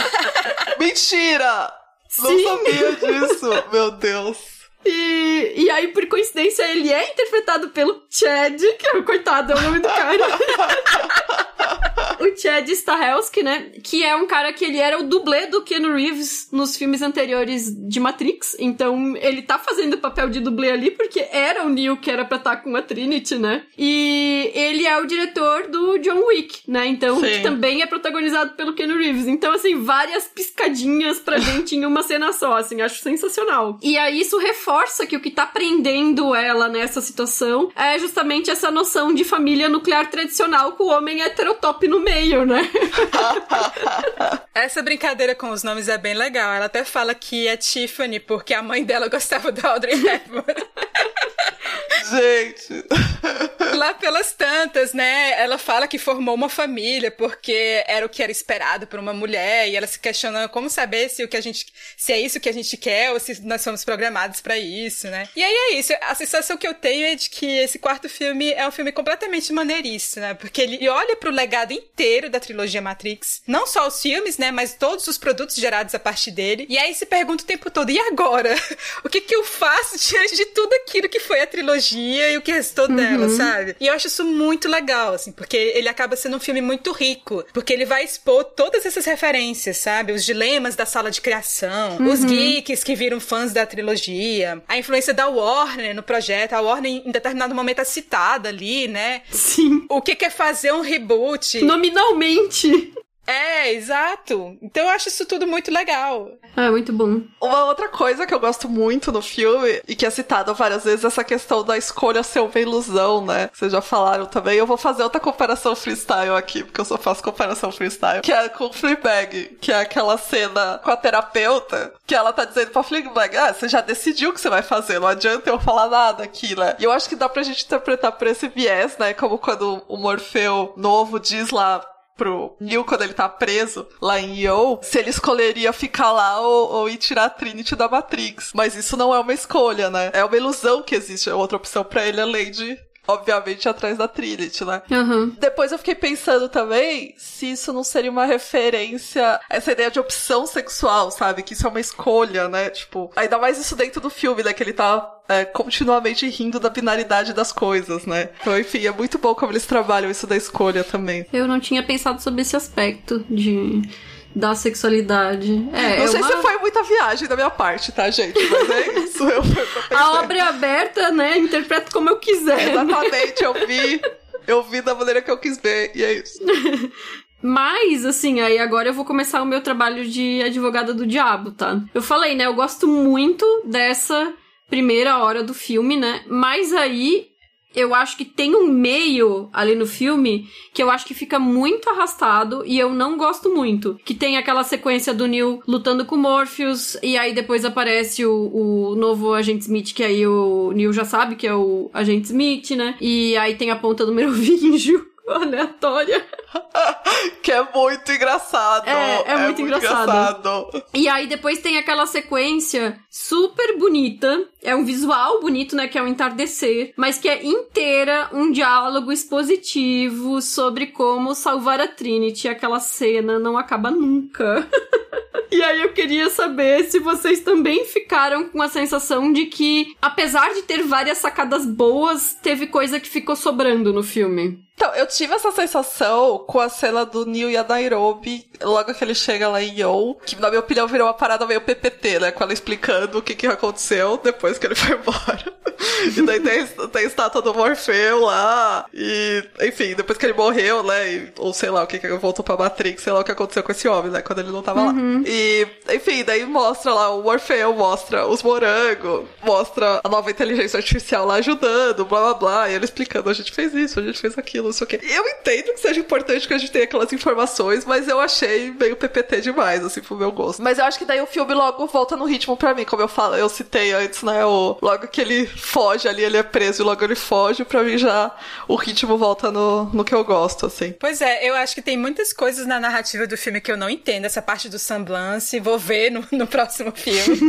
Mentira! Não Sim. sabia disso, meu Deus. E, e aí, por coincidência, ele é interpretado pelo Chad, que é o coitado, é o nome do cara. o Chad Stahelski, né? Que é um cara que ele era o dublê do Keanu Reeves nos filmes anteriores de Matrix. Então, ele tá fazendo o papel de dublê ali porque era o Neo que era pra estar com a Trinity, né? E ele é o diretor do John Wick, né? Então, Sim. que também é protagonizado pelo Keanu Reeves. Então, assim, várias piscadinhas pra gente em uma cena só, assim, acho sensacional. E aí, isso reforça que o que tá prendendo ela nessa situação é justamente essa noção de família nuclear tradicional com o homem heterotop no meio, né? Essa brincadeira com os nomes é bem legal. Ela até fala que é Tiffany porque a mãe dela gostava do Audrey Hepburn. Gente. Lá pelas tantas, né? Ela fala que formou uma família porque era o que era esperado por uma mulher e ela se questiona como saber se o que a gente, se é isso que a gente quer ou se nós somos programados pra isso, né? E aí é isso. A sensação que eu tenho é de que esse quarto filme é um filme completamente maneirista, né? Porque ele olha pro legado inteiro da trilogia Matrix, não só os filmes, né? Mas todos os produtos gerados a partir dele. E aí se pergunta o tempo todo: e agora? O que que eu faço diante de tudo aquilo que foi a trilogia e o que restou dela, sabe? E eu acho isso muito legal, assim, porque ele acaba sendo um filme muito rico, porque ele vai expor todas essas referências, sabe? Os dilemas da sala de criação, os geeks que viram fãs da trilogia, a influência da Warner no projeto. A Warner, em determinado momento, é citada ali, né? Sim. O que que é fazer um reboot? Nominalmente. É, exato. Então eu acho isso tudo muito legal. Ah, muito bom. Uma outra coisa que eu gosto muito no filme, e que é citado várias vezes, é essa questão da escolha ser uma ilusão, né? Vocês já falaram também. Eu vou fazer outra comparação freestyle aqui, porque eu só faço comparação freestyle, que é com o Fleabag, que é aquela cena com a terapeuta, que ela tá dizendo pra Fleabag, ah, você já decidiu o que você vai fazer, não adianta eu falar nada aqui, né? E eu acho que dá pra gente interpretar por esse viés, né? Como quando o Morfeu novo diz lá pro Neil quando ele tá preso lá em Yo, se ele escolheria ficar lá ou, ou ir tirar a Trinity da Matrix. Mas isso não é uma escolha, né? É uma ilusão que existe outra opção pra ele além de obviamente, atrás da Trinity, né? Uhum. Depois eu fiquei pensando também se isso não seria uma referência a essa ideia de opção sexual, sabe? Que isso é uma escolha, né? Tipo, ainda mais isso dentro do filme, né? Que ele tá é, continuamente rindo da binaridade das coisas, né? Então, enfim, é muito bom como eles trabalham isso da escolha também. Eu não tinha pensado sobre esse aspecto de da sexualidade. É, não é sei uma... se foi muita viagem da minha parte, tá, gente? Mas é isso. Eu, eu A obra é aberta, né? Interpreto como eu quiser. Exatamente, eu vi. Eu vi da maneira que eu quis ver, e é isso. Mas, assim, aí agora eu vou começar o meu trabalho de advogada do diabo, tá? Eu falei, né? Eu gosto muito dessa primeira hora do filme, né? Mas aí eu acho que tem um meio ali no filme que eu acho que fica muito arrastado e eu não gosto muito. Que tem aquela sequência do Neil lutando com Morpheus e aí depois aparece o, o novo agente Smith, que aí o Neil já sabe que é o agente Smith, né? E aí tem a ponta do merovingio aleatória. que é muito engraçado. É, é, muito, muito engraçado. engraçado. E aí depois tem aquela sequência super bonita. É um visual bonito, né? Que é um entardecer, mas que é inteira um diálogo expositivo sobre como salvar a Trinity. Aquela cena não acaba nunca. E aí eu queria saber se vocês também ficaram com a sensação de que, apesar de ter várias sacadas boas, teve coisa que ficou sobrando no filme. Então, eu tive essa sensação com a cena do Neil e a Nairobi, logo que ele chega lá em Yo, que na minha opinião virou uma parada meio PPT, né? Com ela explicando o que, que aconteceu depois que ele foi embora. e daí tem, tem a estátua do Morfeu lá, e enfim, depois que ele morreu, né? E, ou sei lá, o que que voltou pra Matrix, sei lá o que aconteceu com esse homem, né? Quando ele não tava uhum. lá. E, enfim, daí mostra lá o Morfeu, mostra os morangos, mostra a nova inteligência artificial lá ajudando, blá blá blá, e ele explicando, a gente fez isso, a gente fez aquilo, não sei o quê. Eu entendo que seja importante que a gente tenha aquelas informações, mas eu achei meio PPT demais, assim, pro meu gosto. Mas eu acho que daí o filme logo volta no ritmo pra mim, como eu falo, eu citei antes, né? O, logo que ele foge ali, ele é preso e logo ele foge, pra mim já o ritmo volta no, no que eu gosto, assim. Pois é, eu acho que tem muitas coisas na narrativa do filme que eu não entendo, essa parte do semblance, vou ver no, no próximo filme.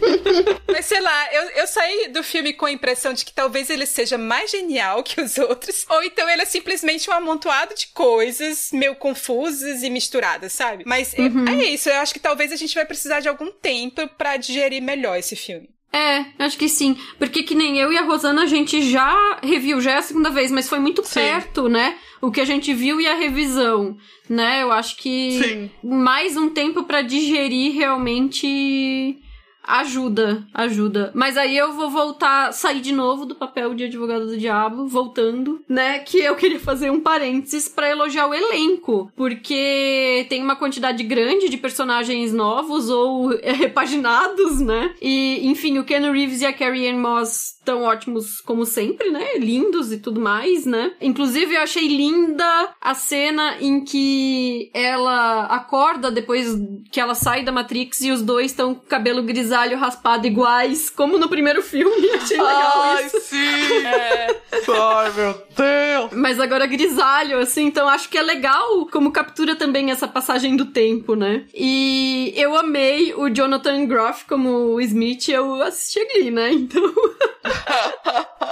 mas sei lá, eu, eu saí do filme com a impressão de que talvez ele seja mais genial que os outros, ou então ele é simplesmente um amontoado de coisas meio confusas e misturadas, sabe? Mas uhum. é, é, isso, eu acho que talvez a gente vai precisar de algum tempo para digerir melhor esse filme. É, acho que sim. Porque que nem eu e a Rosana, a gente já reviu, já é a segunda vez, mas foi muito sim. perto, né? O que a gente viu e a revisão, né? Eu acho que sim. mais um tempo para digerir realmente Ajuda, ajuda. Mas aí eu vou voltar, sair de novo do papel de advogado do diabo, voltando, né? Que eu queria fazer um parênteses para elogiar o elenco, porque tem uma quantidade grande de personagens novos ou repaginados, né? E, enfim, o Ken Reeves e a Carrie Ann Moss tão ótimos como sempre, né? Lindos e tudo mais, né? Inclusive, eu achei linda a cena em que ela acorda depois que ela sai da Matrix e os dois estão com cabelo grisalho raspado iguais, como no primeiro filme. Achei legal Ai, isso. sim! É. Ai, meu Deus! Mas agora grisalho, assim, então acho que é legal como captura também essa passagem do tempo, né? E eu amei o Jonathan Groff como o Smith, eu assisti a Glee, né? Então...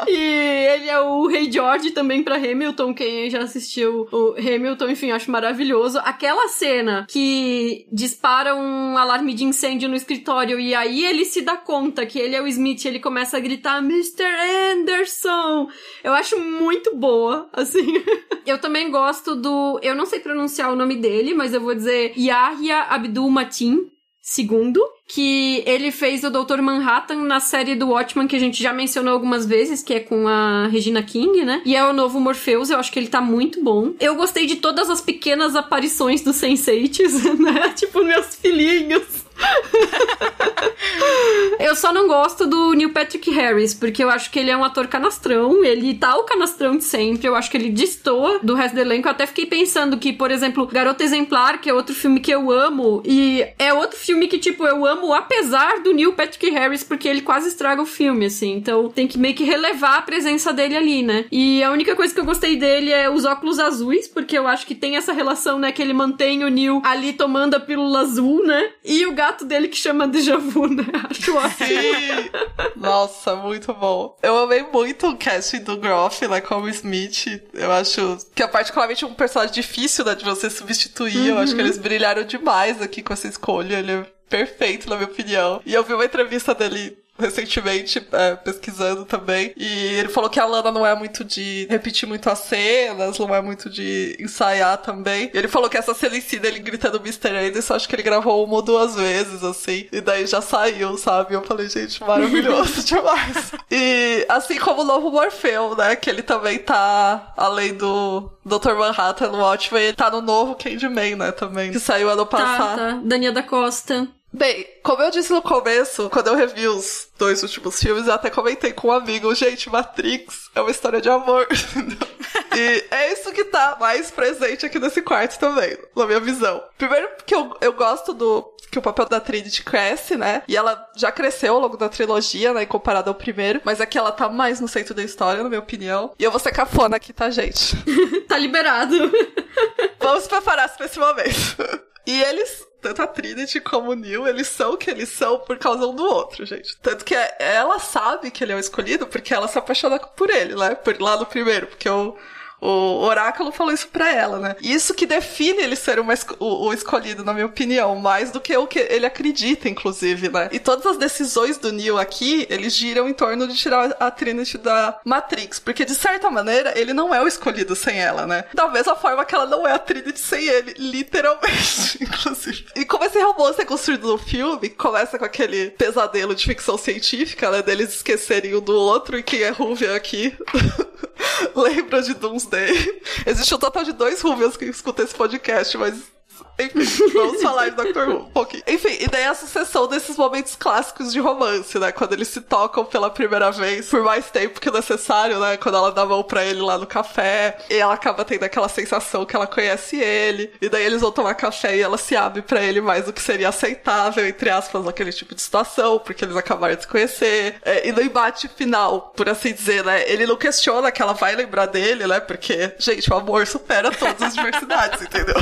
e ele é o Rei George também para Hamilton, quem já assistiu o Hamilton, enfim, acho maravilhoso. Aquela cena que dispara um alarme de incêndio no escritório e aí ele se dá conta que ele é o Smith, ele começa a gritar Mr. Anderson. Eu acho muito boa, assim. eu também gosto do, eu não sei pronunciar o nome dele, mas eu vou dizer Yahya Abdul Matin, segundo, que ele fez o Dr. Manhattan na série do Watchmen, que a gente já mencionou algumas vezes, que é com a Regina King, né? E é o novo Morpheus, eu acho que ele tá muito bom. Eu gostei de todas as pequenas aparições dos Sensates, né? tipo, meus filhinhos. eu só não gosto do Neil Patrick Harris, porque eu acho que ele é um ator canastrão, ele tá o canastrão de sempre, eu acho que ele destoa do resto do elenco. Eu até fiquei pensando que, por exemplo, Garota Exemplar, que é outro filme que eu amo, e é outro filme que, tipo, eu amo apesar do Neil Patrick Harris, porque ele quase estraga o filme, assim. Então tem que meio que relevar a presença dele ali, né? E a única coisa que eu gostei dele é os óculos azuis, porque eu acho que tem essa relação, né, que ele mantém o Neil ali tomando a pílula azul, né? E o gato gato dele que chama Deja Vu, né? Acho ótimo. Nossa, muito bom. Eu amei muito o casting do Groff, né, como Smith. Eu acho que é particularmente um personagem difícil, né, de você substituir. Uhum. Eu acho que uhum. eles brilharam demais aqui com essa escolha. Ele é perfeito, na minha opinião. E eu vi uma entrevista dele recentemente é, pesquisando também. E ele falou que a Lana não é muito de repetir muito as cenas, não é muito de ensaiar também. E ele falou que essa celicida ele gritando Mr. Anderson, acho que ele gravou uma ou duas vezes, assim. E daí já saiu, sabe? Eu falei, gente, maravilhoso demais. E assim como o novo Morfeu, né? Que ele também tá, além do Dr. Manhattan no Watchmen, ele tá no novo Candyman, né? Também. Que saiu ano tá, passado. Tá, tá. Daniel da Costa. Bem, como eu disse no começo, quando eu revi os dois últimos filmes, eu até comentei com um amigo, gente, Matrix é uma história de amor. e é isso que tá mais presente aqui nesse quarto também, na minha visão. Primeiro porque eu, eu gosto do que o papel da Trinity cresce, né? E ela já cresceu ao longo da trilogia, né? Comparado ao primeiro. Mas aqui ela tá mais no centro da história, na minha opinião. E eu vou ser cafona aqui, tá, gente? tá liberado. Vamos preparar-se pra esse momento. E eles tanto a Trinity como o Neil, eles são o que eles são por causa um do outro, gente. Tanto que ela sabe que ele é o escolhido porque ela se apaixona por ele, né? Por, lá no primeiro, porque o. O Oráculo falou isso pra ela, né? Isso que define ele ser uma, o, o, escolhido, na minha opinião, mais do que o que ele acredita, inclusive, né? E todas as decisões do Neo aqui, eles giram em torno de tirar a Trinity da Matrix, porque de certa maneira ele não é o escolhido sem ela, né? Da mesma forma que ela não é a Trinity sem ele, literalmente, inclusive. E como esse romance é construído no filme, começa com aquele pesadelo de ficção científica, né? Deles esquecerem um do outro e quem é Ruvian aqui. Lembra de Doomsday? Existe um total de dois Rubians que escutam esse podcast, mas enfim, vamos falar de Doctor Who um pouquinho. Enfim, e daí a sucessão desses momentos clássicos de romance, né? Quando eles se tocam pela primeira vez por mais tempo que necessário, né? Quando ela dá a mão pra ele lá no café, e ela acaba tendo aquela sensação que ela conhece ele, e daí eles vão tomar café e ela se abre para ele mais do que seria aceitável, entre aspas, naquele tipo de situação, porque eles acabaram de se conhecer. É, e no embate final, por assim dizer, né? Ele não questiona que ela vai lembrar dele, né? Porque, gente, o amor supera todas as diversidades, entendeu?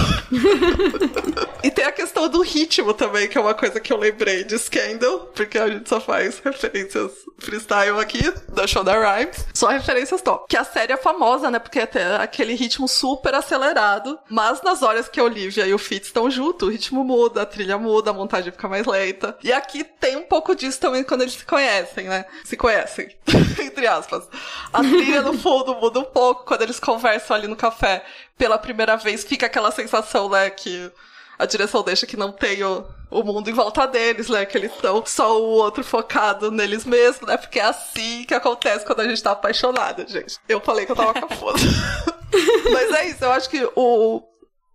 E tem a questão do ritmo também, que é uma coisa que eu lembrei de Scandal, porque a gente só faz referências freestyle aqui, da Shonda Rhimes. Só referências top. Que a série é famosa, né? Porque tem aquele ritmo super acelerado. Mas nas horas que a Olivia e o Fitz estão juntos, o ritmo muda, a trilha muda, a montagem fica mais lenta. E aqui tem um pouco disso também quando eles se conhecem, né? Se conhecem. Entre aspas. A trilha no fundo muda um pouco quando eles conversam ali no café pela primeira vez, fica aquela sensação, né, que a direção deixa que não tem o, o mundo em volta deles, né? Que eles estão só o outro focado neles mesmos, né? Porque é assim que acontece quando a gente tá apaixonada, gente. Eu falei que eu tava cafona. Mas é isso, eu acho que o,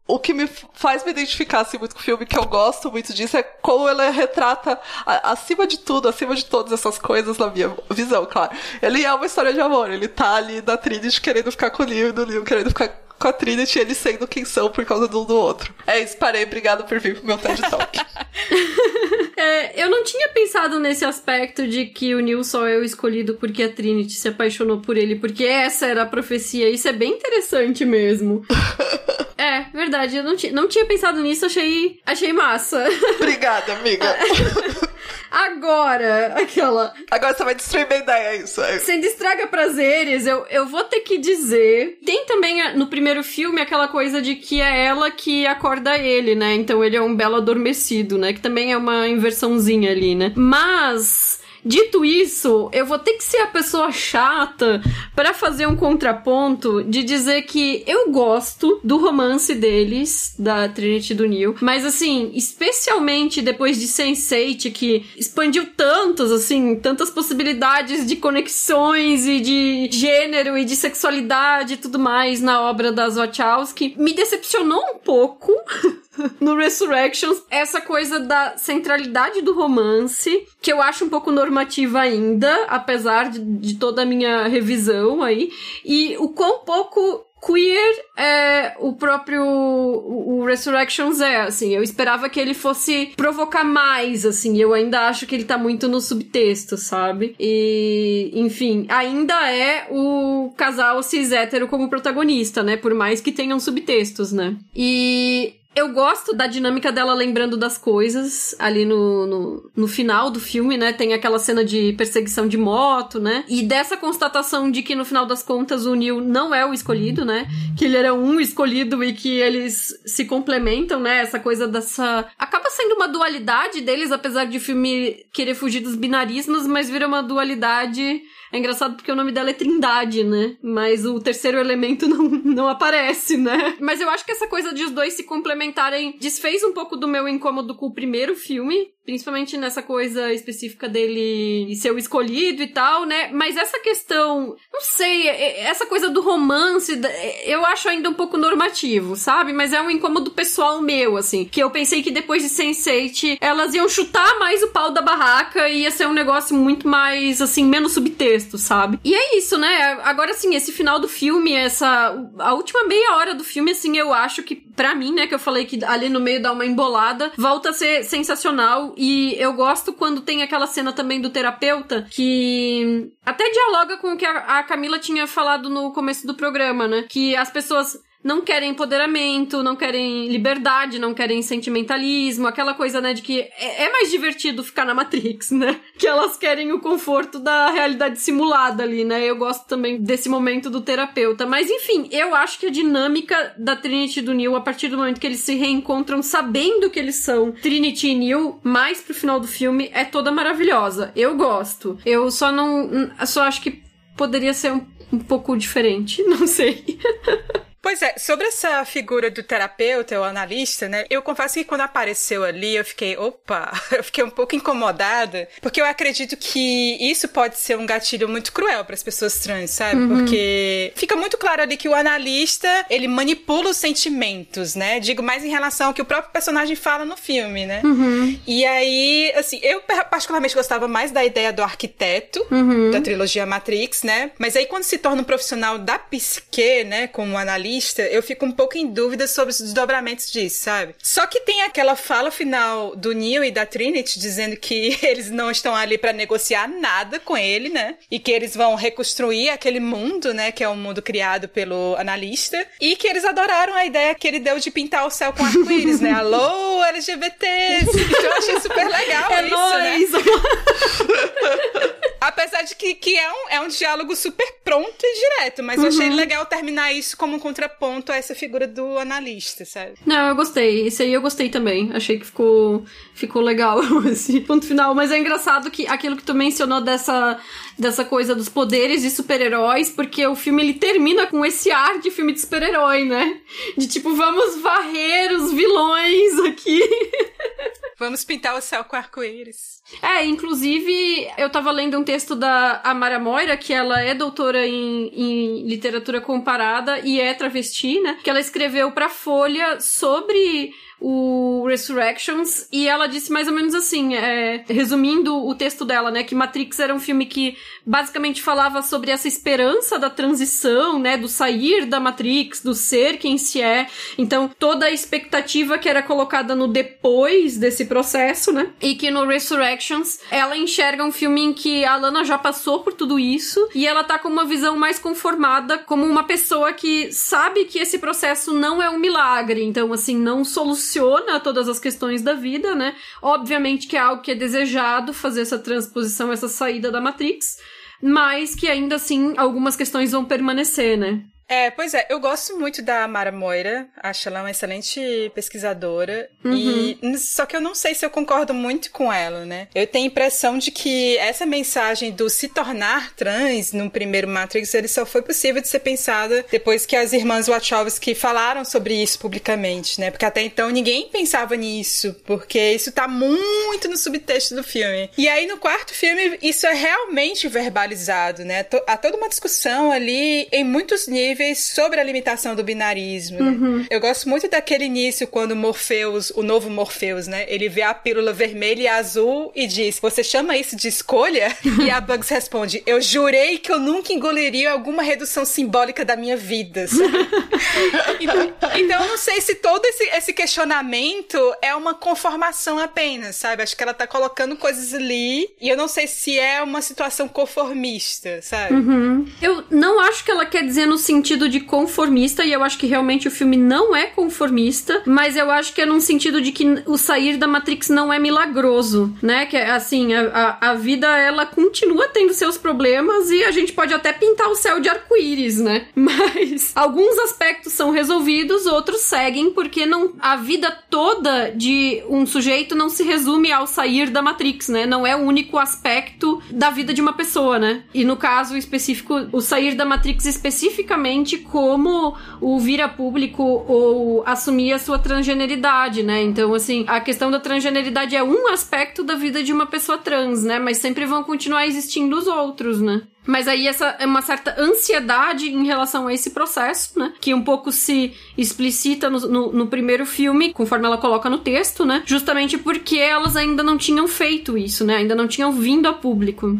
o que me faz me identificar assim, muito com o filme, que eu gosto muito disso, é como ele retrata, acima de tudo, acima de todas essas coisas, na minha visão, claro. Ele é uma história de amor, ele tá ali na Trinity querendo ficar com o Leo e do Leo querendo ficar com a Trinity eles sendo quem são por causa do um do outro. É isso, parei. Obrigado por vir pro meu TED Talk. é, eu não tinha pensado nesse aspecto de que o Neil só é o escolhido porque a Trinity se apaixonou por ele, porque essa era a profecia. Isso é bem interessante mesmo. é, verdade. Eu não, não tinha pensado nisso, achei, achei massa. Obrigada, amiga. Agora, aquela. Agora você vai destruir minha ideia, é isso. É. Sem destraga prazeres, eu, eu vou ter que dizer. Tem também no primeiro filme aquela coisa de que é ela que acorda ele, né? Então ele é um belo adormecido, né? Que também é uma inversãozinha ali, né? Mas Dito isso, eu vou ter que ser a pessoa chata para fazer um contraponto de dizer que eu gosto do romance deles, da Trinity do Neil, mas assim, especialmente depois de Sense8, que expandiu tantos, assim, tantas possibilidades de conexões e de gênero e de sexualidade e tudo mais na obra das Wachowski, me decepcionou um pouco. no Resurrections, essa coisa da centralidade do romance, que eu acho um pouco normativa ainda, apesar de, de toda a minha revisão aí, e o quão pouco queer é o próprio o, Resurrections é, assim, eu esperava que ele fosse provocar mais, assim, eu ainda acho que ele tá muito no subtexto, sabe? E, enfim, ainda é o casal cis hétero como protagonista, né? Por mais que tenham subtextos, né? E Eu gosto da dinâmica dela lembrando das coisas ali no, no, no, final do filme, né? Tem aquela cena de perseguição de moto, né? E dessa constatação de que no final das contas o Neil não é o escolhido, né? Que ele era um escolhido e que eles se complementam, né? Essa coisa dessa. Acaba sendo uma dualidade deles, apesar de o filme querer fugir dos binarismos, mas vira uma dualidade é engraçado porque o nome dela é Trindade, né? Mas o terceiro elemento não, não aparece, né? Mas eu acho que essa coisa de os dois se complementarem desfez um pouco do meu incômodo com o primeiro filme. Principalmente nessa coisa específica dele ser o escolhido e tal, né? Mas essa questão, não sei, essa coisa do romance, eu acho ainda um pouco normativo, sabe? Mas é um incômodo pessoal meu, assim. Que eu pensei que depois de Sense8, elas iam chutar mais o pau da barraca e ia ser um negócio muito mais, assim, menos subtexto, sabe? E é isso, né? Agora, assim, esse final do filme, essa. A última meia hora do filme, assim, eu acho que, para mim, né, que eu falei que ali no meio dá uma embolada, volta a ser sensacional e eu gosto quando tem aquela cena também do terapeuta que até dialoga com o que a Camila tinha falado no começo do programa, né? Que as pessoas não querem empoderamento, não querem liberdade, não querem sentimentalismo, aquela coisa, né, de que é, é, mais divertido ficar na Matrix, né? Que elas querem o conforto da realidade simulada ali, né? Eu gosto também desse momento do terapeuta. Mas enfim, eu acho que a dinâmica da Trinity e do Neil, a partir do momento que eles se reencontram sabendo que eles são Trinity e Neil, mais pro final do filme, é toda maravilhosa. Eu gosto. Eu só não. Só acho que poderia ser um, um pouco diferente, não sei. Pois é, sobre essa figura do terapeuta ou analista, né? Eu confesso que quando apareceu ali, eu fiquei, opa, eu fiquei um pouco incomodada, porque eu acredito que isso pode ser um gatilho muito cruel para as pessoas trans, sabe? Uhum. Porque fica muito claro ali que o analista, ele manipula os sentimentos, né? Digo mais em relação ao que o próprio personagem fala no filme, né? Uhum. E aí, assim, eu particularmente gostava mais da ideia do arquiteto uhum. da trilogia Matrix, né? Mas aí quando se torna um profissional da psique, né, como analista eu fico um pouco em dúvida sobre os desdobramentos disso, sabe? Só que tem aquela fala final do Neo e da Trinity dizendo que eles não estão ali para negociar nada com ele, né? E que eles vão reconstruir aquele mundo, né? Que é um mundo criado pelo analista. E que eles adoraram a ideia que ele deu de pintar o céu com arco-íris, né? Alô, LGBTs! Eu achei super legal é isso, nóis. né? Apesar de que, que é, um, é um diálogo super pronto e direto, mas uhum. eu achei uhum. legal terminar isso como um contraponto a essa figura do analista, sabe? Não, eu gostei. Esse aí eu gostei também. Achei que ficou, ficou legal esse ponto final. Mas é engraçado que aquilo que tu mencionou dessa, dessa coisa dos poderes de super-heróis, porque o filme ele termina com esse ar de filme de super-herói, né? De tipo, vamos varrer os vilões aqui. Vamos pintar o céu com arco-íris. É, inclusive, eu tava lendo um texto da Amara Moira, que ela é doutora em, em literatura comparada e é travesti, né? Que ela escreveu pra Folha sobre o Resurrections e ela disse mais ou menos assim, é, resumindo o texto dela, né, que Matrix era um filme que basicamente falava sobre essa esperança da transição, né, do sair da Matrix, do ser quem se é. Então, toda a expectativa que era colocada no depois desse processo, né, e que no Resurrections ela enxerga um filme em que a Lana já passou por tudo isso e ela tá com uma visão mais conformada como uma pessoa que sabe que esse processo não é um milagre, então assim, não soluciona soluciona todas as questões da vida, né? Obviamente que é algo que é desejado fazer essa transposição, essa saída da Matrix, mas que ainda assim algumas questões vão permanecer, né? É, pois é, eu gosto muito da Mara Moira, acho ela uma excelente pesquisadora, uhum. e só que eu não sei se eu concordo muito com ela, né? Eu tenho a impressão de que essa mensagem do se tornar trans no primeiro Matrix, ele só foi possível de ser pensada depois que as irmãs Wachowski falaram sobre isso publicamente, né? Porque até então ninguém pensava nisso, porque isso tá muito no subtexto do filme. E aí no quarto filme isso é realmente verbalizado, né? Há toda uma discussão ali em muitos níveis sobre a limitação do binarismo. Né? Uhum. Eu gosto muito daquele início quando Morpheus, o novo Morpheus, né? Ele vê a pílula vermelha e azul e diz: Você chama isso de escolha? e a Bugs responde: Eu jurei que eu nunca engoliria alguma redução simbólica da minha vida. então, então, eu não sei se todo esse, esse questionamento é uma conformação apenas, sabe? Acho que ela tá colocando coisas ali e eu não sei se é uma situação conformista, sabe? Uhum. Eu não acho que ela quer dizer no sentido sentido de conformista, e eu acho que realmente o filme não é conformista, mas eu acho que é num sentido de que o sair da Matrix não é milagroso, né? Que assim, a, a, a vida ela continua tendo seus problemas e a gente pode até pintar o céu de arco-íris, né? Mas alguns aspectos são resolvidos, outros seguem, porque não a vida toda de um sujeito não se resume ao sair da Matrix, né? Não é o único aspecto da vida de uma pessoa, né? E no caso específico, o sair da Matrix especificamente como o vir a público ou assumir a sua transgeneridade, né? Então, assim, a questão da transgeneridade é um aspecto da vida de uma pessoa trans, né? Mas sempre vão continuar existindo os outros, né? Mas aí essa é uma certa ansiedade em relação a esse processo, né? Que um pouco se explicita no, no, no, primeiro filme, conforme ela coloca no texto, né? Justamente porque elas ainda não tinham feito isso, né? Ainda não tinham vindo a público.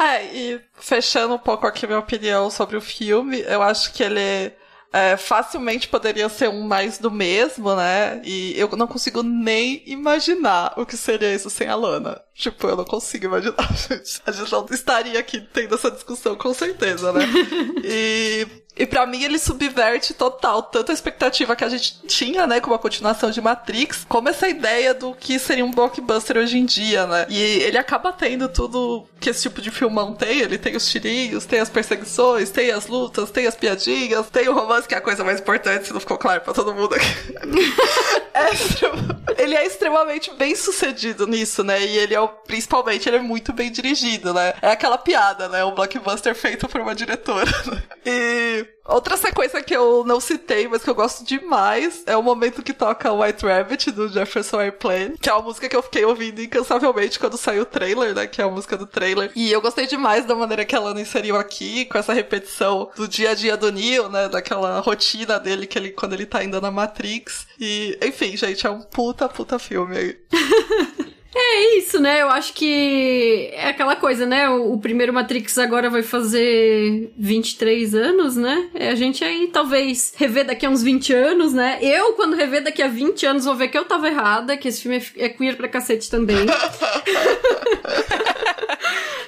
É, e fechando um pouco aqui minha opinião sobre o filme, eu acho que ele é, facilmente poderia ser um mais do mesmo, né? E eu não consigo nem imaginar o que seria isso sem a Lana. Tipo, eu não consigo imaginar. A gente não estaria aqui tendo essa discussão, com certeza, né? e e para mim ele subverte total tanto a expectativa que a gente tinha, né, com a continuação de Matrix, como essa ideia do que seria um blockbuster hoje em dia, né? E ele acaba tendo tudo que esse tipo de filmão tem, ele tem os tirinhos, tem as perseguições, tem as lutas, tem as piadinhas, tem o romance, que é a coisa mais importante, se não ficou claro para todo mundo aqui. é, ele é extremamente bem sucedido nisso, né? E ele é o, principalmente, ele é muito bem dirigido, né? É aquela piada, né? Um blockbuster feito por uma diretora. Né? E Outra sequência que eu não citei, mas que eu gosto demais, é o momento que toca White Rabbit do Jefferson Airplane, que é uma música que eu fiquei ouvindo incansavelmente quando saiu o trailer, né? Que é a música do trailer. E eu gostei demais da maneira que ela inseriu aqui, com essa repetição do dia a dia do Neo, né? Daquela rotina dele que ele quando ele tá indo na Matrix. E, enfim, gente, é um puta, puta filme aí. É isso, né? Eu acho que é aquela coisa, né? O, o, primeiro Matrix agora vai fazer 23 anos, né? É a gente aí talvez rever daqui a uns 20 anos, né? Eu, quando rever daqui a 20 anos, vou ver que eu tava errada, que esse filme é, é queer pra cacete também.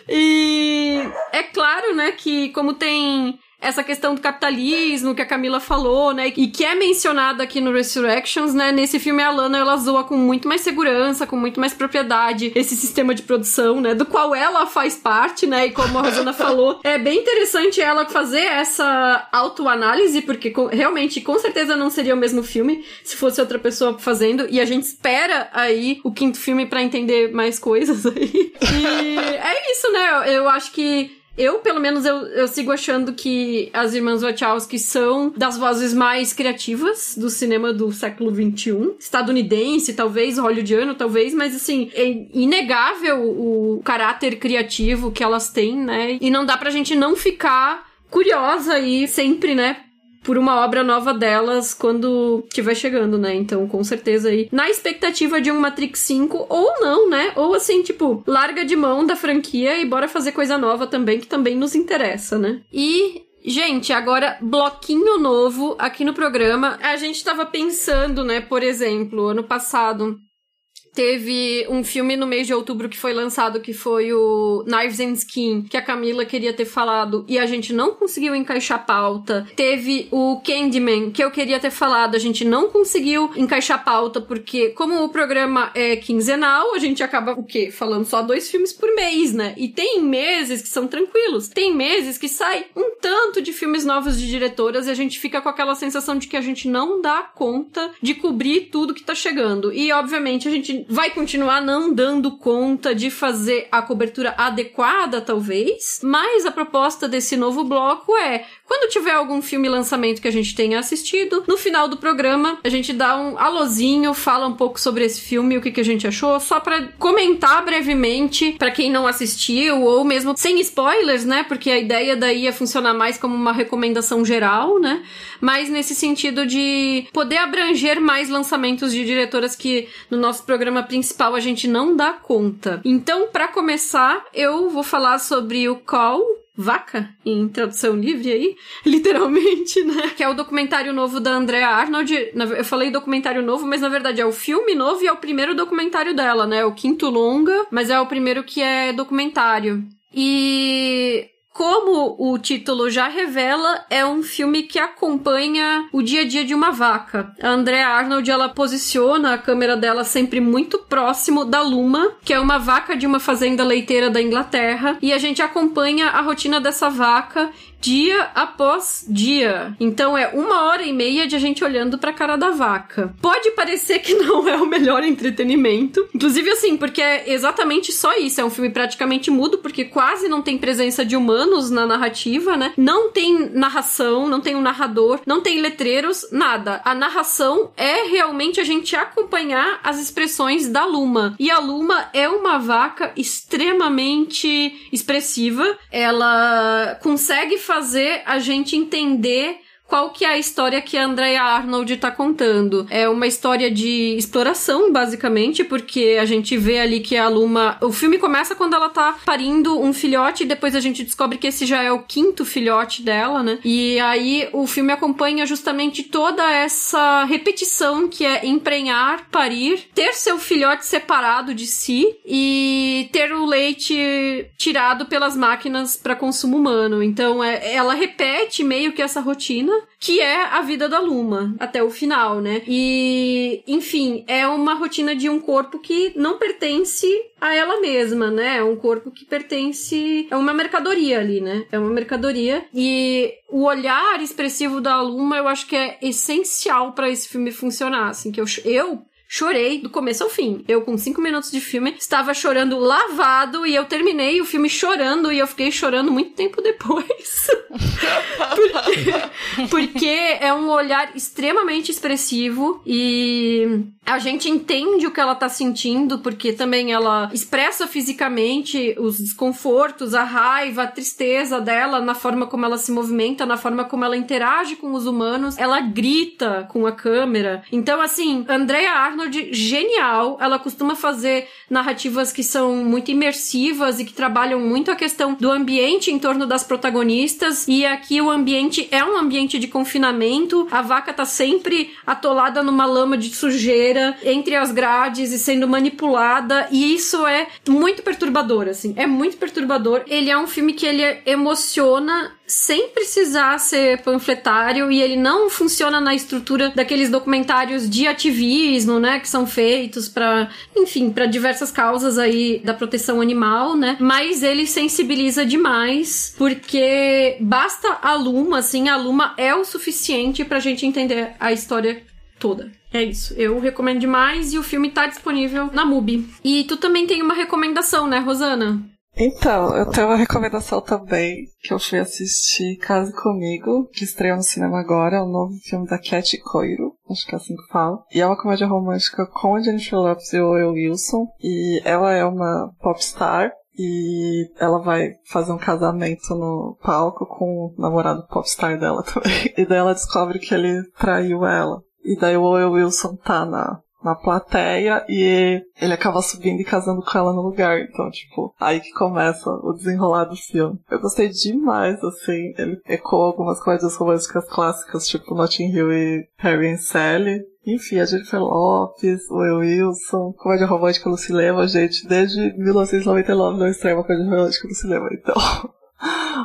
e é claro, né, que como tem essa questão do capitalismo que a Camila falou, né? E que é mencionado aqui no Resurrections, né? Nesse filme a Lana ela zoa com muito mais segurança, com muito mais propriedade esse sistema de produção, né? Do qual ela faz parte, né? E como a Rosana falou, é bem interessante ela fazer essa autoanálise, porque com, realmente, com certeza não seria o mesmo filme se fosse outra pessoa fazendo. E a gente espera aí o quinto filme para entender mais coisas aí. E é isso, né? Eu acho que eu, pelo menos, eu, eu sigo achando que as irmãs Wachowski são das vozes mais criativas do cinema do século XXI. Estadunidense, talvez, hollywoodiano, talvez, mas assim, é inegável o caráter criativo que elas têm, né? E não dá pra gente não ficar curiosa e sempre, né? Por uma obra nova delas quando estiver chegando, né? Então, com certeza aí, na expectativa de um Matrix 5 ou não, né? Ou assim, tipo, larga de mão da franquia e bora fazer coisa nova também, que também nos interessa, né? E Gente, agora bloquinho novo aqui no programa. A gente tava pensando, né, por exemplo, ano passado, Teve um filme no mês de outubro que foi lançado que foi o Knives and Skin, que a Camila queria ter falado e a gente não conseguiu encaixar pauta. Teve o Candyman, que eu queria ter falado, a gente não conseguiu encaixar pauta porque como o programa é quinzenal, a gente acaba o quê? Falando só dois filmes por mês, né? E tem meses que são tranquilos. Tem meses que sai um tanto de filmes novos de diretoras e a gente fica com aquela sensação de que a gente não dá conta de cobrir tudo que tá chegando. E obviamente a gente vai continuar não dando conta de fazer a cobertura adequada, talvez, mas a proposta desse novo bloco é quando tiver algum filme lançamento que a gente tenha assistido, no final do programa a gente dá um alôzinho, fala um pouco sobre esse filme, o que, que a gente achou, só para comentar brevemente para quem não assistiu ou mesmo sem spoilers, né? Porque a ideia daí é funcionar mais como uma recomendação geral, né? Mas nesse sentido de poder abranger mais lançamentos de diretoras que no nosso programa principal a gente não dá conta. Então, para começar, eu vou falar sobre o Call, vaca, em tradução livre aí, literalmente, né? Que é o documentário novo da Andrea Arnold. Eu falei documentário novo, mas na verdade é o filme novo e é o primeiro documentário dela, né? O quinto longa, mas é o primeiro que é documentário. E como o título já revela, é um filme que acompanha o dia a dia de uma vaca. A Andrea Arnold, ela posiciona a câmera dela sempre muito próximo da Luma, que é uma vaca de uma fazenda leiteira da Inglaterra, e a gente acompanha a rotina dessa vaca dia após dia. Então é uma hora e meia de a gente olhando pra cara da vaca. Pode parecer que não é o melhor entretenimento. Inclusive, assim, porque é exatamente só isso. É um filme praticamente mudo, porque quase não tem presença de humanos na narrativa, né? Não tem narração, não tem um narrador, não tem letreiros, nada. A narração é realmente a gente acompanhar as expressões da Luma. E a Luma é uma vaca extremamente expressiva. Ela consegue fazer a gente entender qual que é a história que a Andrea Arnold tá contando. É uma história de exploração, basicamente, porque a gente vê ali que a Luma... O filme começa quando ela tá parindo um filhote e depois a gente descobre que esse já é o quinto filhote dela, né? E aí o filme acompanha justamente toda essa repetição que é emprenhar, parir, ter seu filhote separado de si e ter o leite tirado pelas máquinas para consumo humano. Então é, ela repete meio que essa rotina que é a vida da Luma até o final, né? E, enfim, é uma rotina de um corpo que não pertence a ela mesma, né? É um corpo que pertence. É uma mercadoria ali, né? É uma mercadoria. E o olhar expressivo da Luma eu acho que é essencial para esse filme funcionar. Assim, que eu, eu chorei do começo ao fim. Eu, com cinco minutos de filme, estava chorando lavado e eu terminei o filme chorando e eu fiquei chorando muito tempo depois. porque, porque é um olhar extremamente expressivo e a gente entende o que ela tá sentindo, porque também ela expressa fisicamente os desconfortos, a raiva, a tristeza dela na forma como ela se movimenta, na forma como ela interage com os humanos. Ela grita com a câmera. Então, assim, Andrea Arnold Arnold genial. Ela costuma fazer narrativas que são muito imersivas e que trabalham muito a questão do ambiente em torno das protagonistas. E aqui o ambiente é um ambiente de confinamento. A vaca tá sempre atolada numa lama de sujeira entre as grades e sendo manipulada. E isso é muito perturbador, assim. É muito perturbador. Ele é um filme que ele emociona sem precisar ser panfletário e ele não funciona na estrutura daqueles documentários de ativismo, né, que são feitos para, enfim, para diversas causas aí da proteção animal, né? Mas ele sensibiliza demais porque basta a Luma, assim, a Luma é o suficiente pra gente entender a história toda. É isso. Eu recomendo demais e o filme tá disponível na MUBI. E tu também tem uma recomendação, né, Rosana? Então, eu tenho uma recomendação também, que eu fui assistir Case Comigo, que estreou no cinema agora, é o novo filme da Cat Coiro, acho que é assim que fala. E é uma comédia romântica com a Jennifer Lopez e o Owen Wilson, e ela é uma popstar, e ela vai fazer um casamento no palco com o namorado popstar dela também. E daí ela descobre que ele traiu ela. E daí o Owen Wilson tá na na plateia e ele acaba subindo e casando com ela no lugar. Então, tipo, aí que começa o desenrolar do filme. Eu gostei demais, assim. Ele ecoa algumas comédias românticas clássicas, tipo Notting Hill e Harry e Sally. Enfim, a Jennifer Lopes, Will Wilson, comédia romântica no cinema, gente, desde 1999 não estreia uma comédia romântica no cinema, então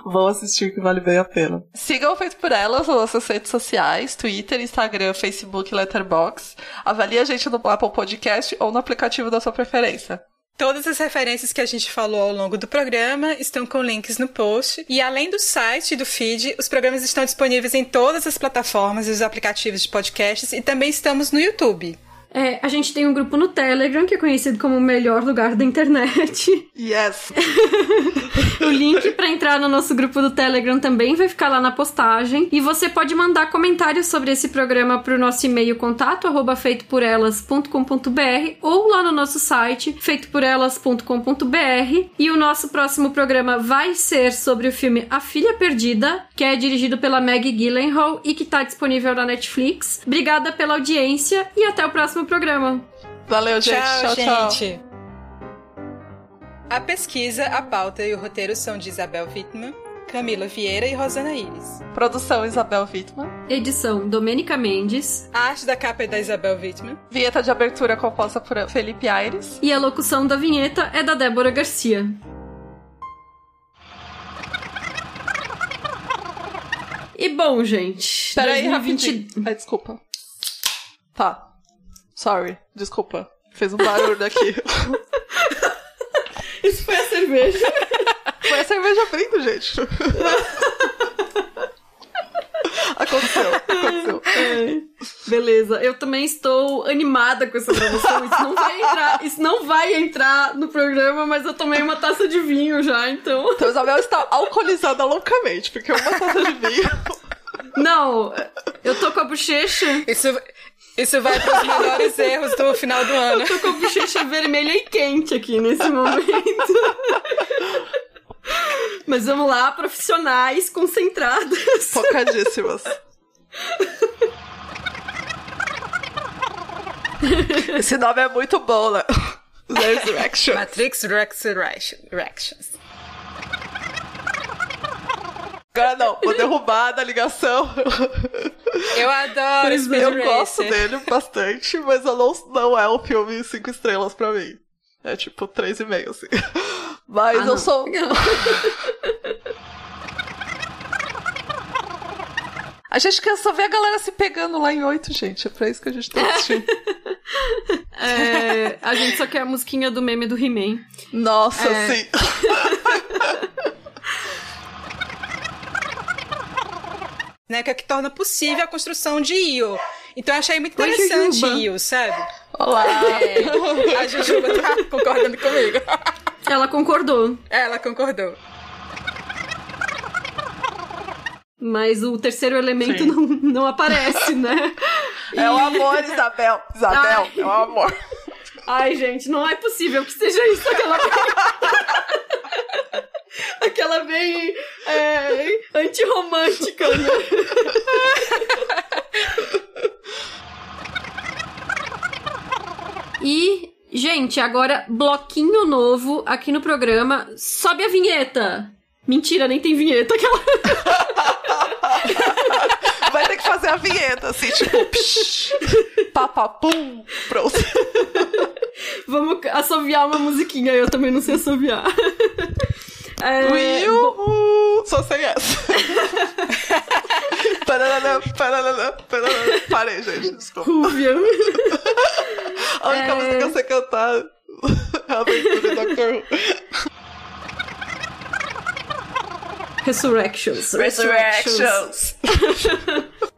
Vão assistir que vale bem a pena. Sigam o Feito por Elas nas nossas redes sociais, Twitter, Instagram, Facebook, Letterboxd. Avalie a gente no Apple Podcast ou no aplicativo da sua preferência. Todas as referências que a gente falou ao longo do programa estão com links no post. E além do site e do feed, os programas estão disponíveis em todas as plataformas e os aplicativos de podcasts e também estamos no YouTube. É, a gente tem um grupo no Telegram, que é conhecido como o melhor lugar da internet. Yes! o link para entrar no nosso grupo do Telegram também vai ficar lá na postagem. E você pode mandar comentários sobre esse programa para o nosso e-mail contato, arroba feitoporelas.com.br ou lá no nosso site, feitoporelas.com.br. E o nosso próximo programa vai ser sobre o filme A Filha Perdida, que é dirigido pela Maggie Gyllenhaal e que está disponível na Netflix. Obrigada pela audiência e até o próximo programa. Valeu, gente. Tchau, tchau, gente. Tchau. A pesquisa, a pauta e o roteiro são de Isabel Wittmann, Camila Vieira e Rosana Iris. Produção Isabel Wittmann. Edição Domênica Mendes. A arte da capa é da Isabel Wittmann. Vinheta de abertura composta por Felipe Aires. E a locução da vinheta é da Débora Garcia. E bom, gente. Peraí, 2020 rapidinho. Ai, desculpa. Tá. Sorry, desculpa. Fez um barulho aqui. Isso foi a cerveja. Foi a cerveja abrindo, gente. aconteceu, aconteceu. É. Beleza, eu também estou animada com essa gravação. Isso não vai entrar, isso não vai entrar no programa, mas eu tomei uma taça de vinho já, então. Então, Isabel está alcoolizada loucamente, porque uma taça de vinho. Não, eu tô com a bochecha. Isso, isso vai para os melhores erros do final do ano. Eu tô com a bochecha vermelha e quente aqui nesse momento. Mas vamos lá, profissionais concentradas. Focadíssimas. Esse nome é muito bom, né? Resurrection. Matrix Resurrections. Agora não, vou derrubar da ligação. Eu adoro Speed Eu Racer. gosto dele bastante, mas não é um filme cinco estrelas pra mim. É tipo três e meio, assim. Mas Ah, eu não. sou. A gente quer só ver a galera se pegando lá em oito, gente. É pra isso que a gente tá assistindo. É, a gente só quer a musiquinha do meme do He-Man. Nossa, É. sim. Né, que é o que torna possível a construção de Io. Então eu achei muito Oi, interessante Jujuba. Io, sabe? Olá. É, a Jujuba tá concordando comigo. Ela concordou. Ela concordou. Mas o terceiro elemento Sim. não, não aparece, né? É o amor, Isabel. Isabel, Ai. é o amor. Ai, gente, não é possível que seja isso. Aquela bem... Aquela bem é, antirromântica, né? E, gente, agora bloquinho novo aqui no programa. Sobe a vinheta. Mentira, nem tem vinheta. Aquela... Vai ter que fazer a vinheta, assim, tipo, psh, papapum, pronto. Vamos assoviar uma musiquinha. Eu também não sei assoviar. É, Will, só sei essa. Parará, parará, parará. Parei, gente, desculpa. Rúvia. A única É. música que eu sei cantar é a aventura do Doctor Who. Resurrections. Resurrections.